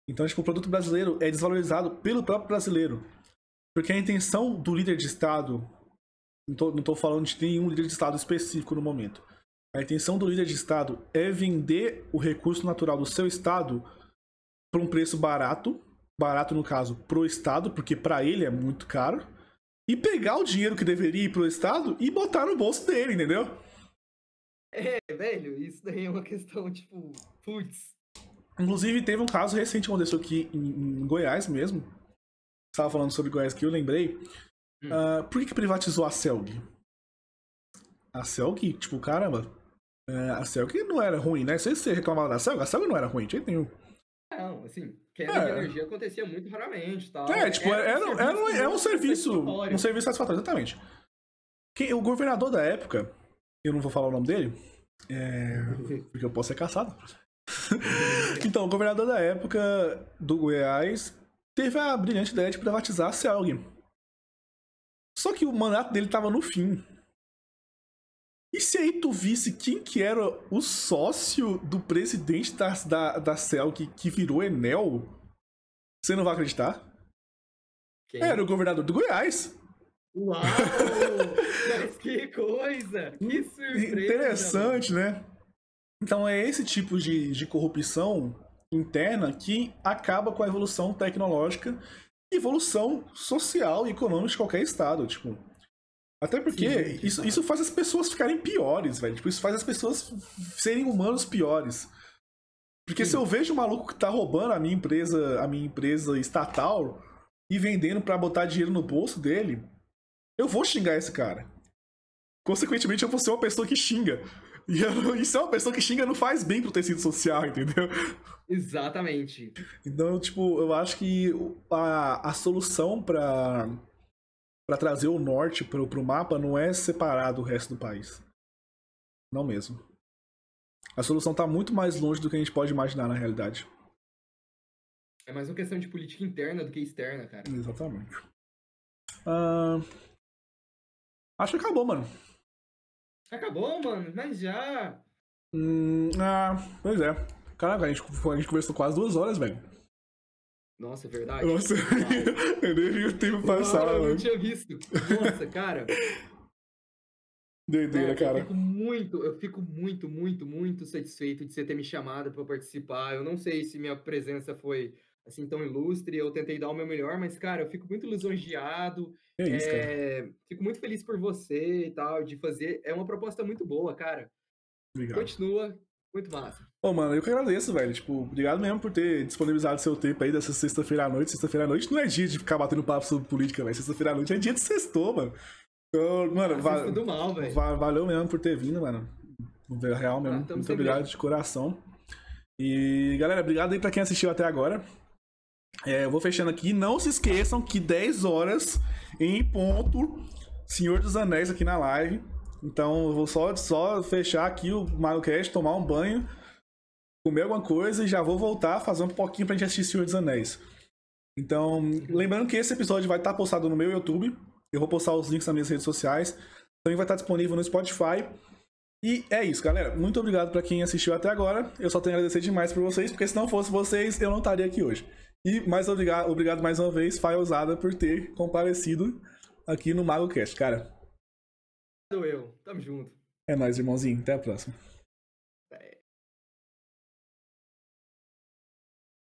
Então, tipo, o produto brasileiro é desvalorizado pelo próprio brasileiro. Porque a intenção do líder de Estado, não tô falando de nenhum líder de Estado específico no momento. A intenção do líder de Estado é vender o recurso natural do seu Estado por um preço barato, barato no caso pro Estado, porque para ele é muito caro, e pegar o dinheiro que deveria ir pro Estado e botar no bolso dele, entendeu? É, velho, isso daí é uma questão, tipo, putz, Inclusive, teve um caso recente que aconteceu aqui em, em Goiás mesmo. Estava falando sobre Goiás que eu lembrei. Hum. Uh, por que, que privatizou a Celg? A Celg, tipo, caramba. É, a Celg não era ruim, né? Se você reclamava da Celg, a Celg não era ruim, de jeito nenhum. Não, assim, queda é. de energia acontecia muito raramente, tal. É, tipo, era, era, um, era, um, era um serviço, um serviço satisfatório, exatamente. Quem, o governador da época, eu não vou falar o nome dele, é, porque eu posso ser caçado. então, o governador da época do Goiás teve a brilhante ideia de privatizar a Celg. Só que o mandato dele estava no fim. E se aí tu visse quem que era o sócio do presidente da, da, da Celg que virou Enel, você não vai acreditar? Quem? Era o governador do Goiás. Uau! Mas que coisa! Que surpresa! Interessante, né? Então é esse tipo de, de corrupção interna que acaba com a evolução tecnológica e evolução social e econômica de qualquer estado, tipo. Até porque sim, isso, isso faz as pessoas ficarem piores, velho. Tipo, isso faz as pessoas serem humanos piores. Porque sim. se eu vejo um maluco que tá roubando a minha empresa, a minha empresa estatal e vendendo para botar dinheiro no bolso dele, eu vou xingar esse cara. Consequentemente, eu vou ser uma pessoa que xinga. E eu, isso é uma pessoa que xinga não faz bem pro tecido social, entendeu? Exatamente. Então, tipo, eu acho que a, a solução para para trazer o norte pro, pro mapa não é separar do resto do país. Não mesmo. A solução tá muito mais longe do que a gente pode imaginar na realidade. É mais uma questão de política interna do que externa, cara. Exatamente. Uh... Acho que acabou, mano. Acabou, mano? Mas já. Hum, ah, pois é. Caraca, a gente, a gente conversou quase duas horas, velho. Nossa, é verdade. Nossa, eu nem vi o tempo passar, mano. Eu não tinha visto. Nossa, cara. Doideira, cara. Eu fico muito, eu fico muito, muito, muito satisfeito de você ter me chamado para participar. Eu não sei se minha presença foi assim tão ilustre. Eu tentei dar o meu melhor, mas, cara, eu fico muito lisonjeado. É isso, cara. É, fico muito feliz por você e tal, de fazer. É uma proposta muito boa, cara. Obrigado. Continua, muito massa. Ô, mano, eu que agradeço, velho. Tipo, obrigado mesmo por ter disponibilizado seu tempo aí dessa sexta-feira à noite. Sexta-feira à noite não é dia de ficar batendo papo sobre política, velho. Sexta-feira à noite é dia de sextou, mano. Então, mano, va do mal, va- valeu mesmo por ter vindo, mano. Real mesmo. Ah, Muito obrigado aí. de coração. E, galera, obrigado aí pra quem assistiu até agora. É, eu vou fechando aqui. Não se esqueçam que 10 horas em ponto, Senhor dos Anéis aqui na live. Então eu vou só, só fechar aqui o MagoCast, tomar um banho, comer alguma coisa e já vou voltar fazer um pouquinho pra gente assistir Senhor dos Anéis. Então, lembrando que esse episódio vai estar postado no meu YouTube. Eu vou postar os links nas minhas redes sociais. Também vai estar disponível no Spotify. E é isso, galera. Muito obrigado pra quem assistiu até agora. Eu só tenho a agradecer demais por vocês, porque se não fosse vocês, eu não estaria aqui hoje. E mais obrigado, obrigado mais uma vez, Fai Ousada, por ter comparecido aqui no MagoCast, cara. Eu. Tamo junto. É nóis, irmãozinho. Até a próxima.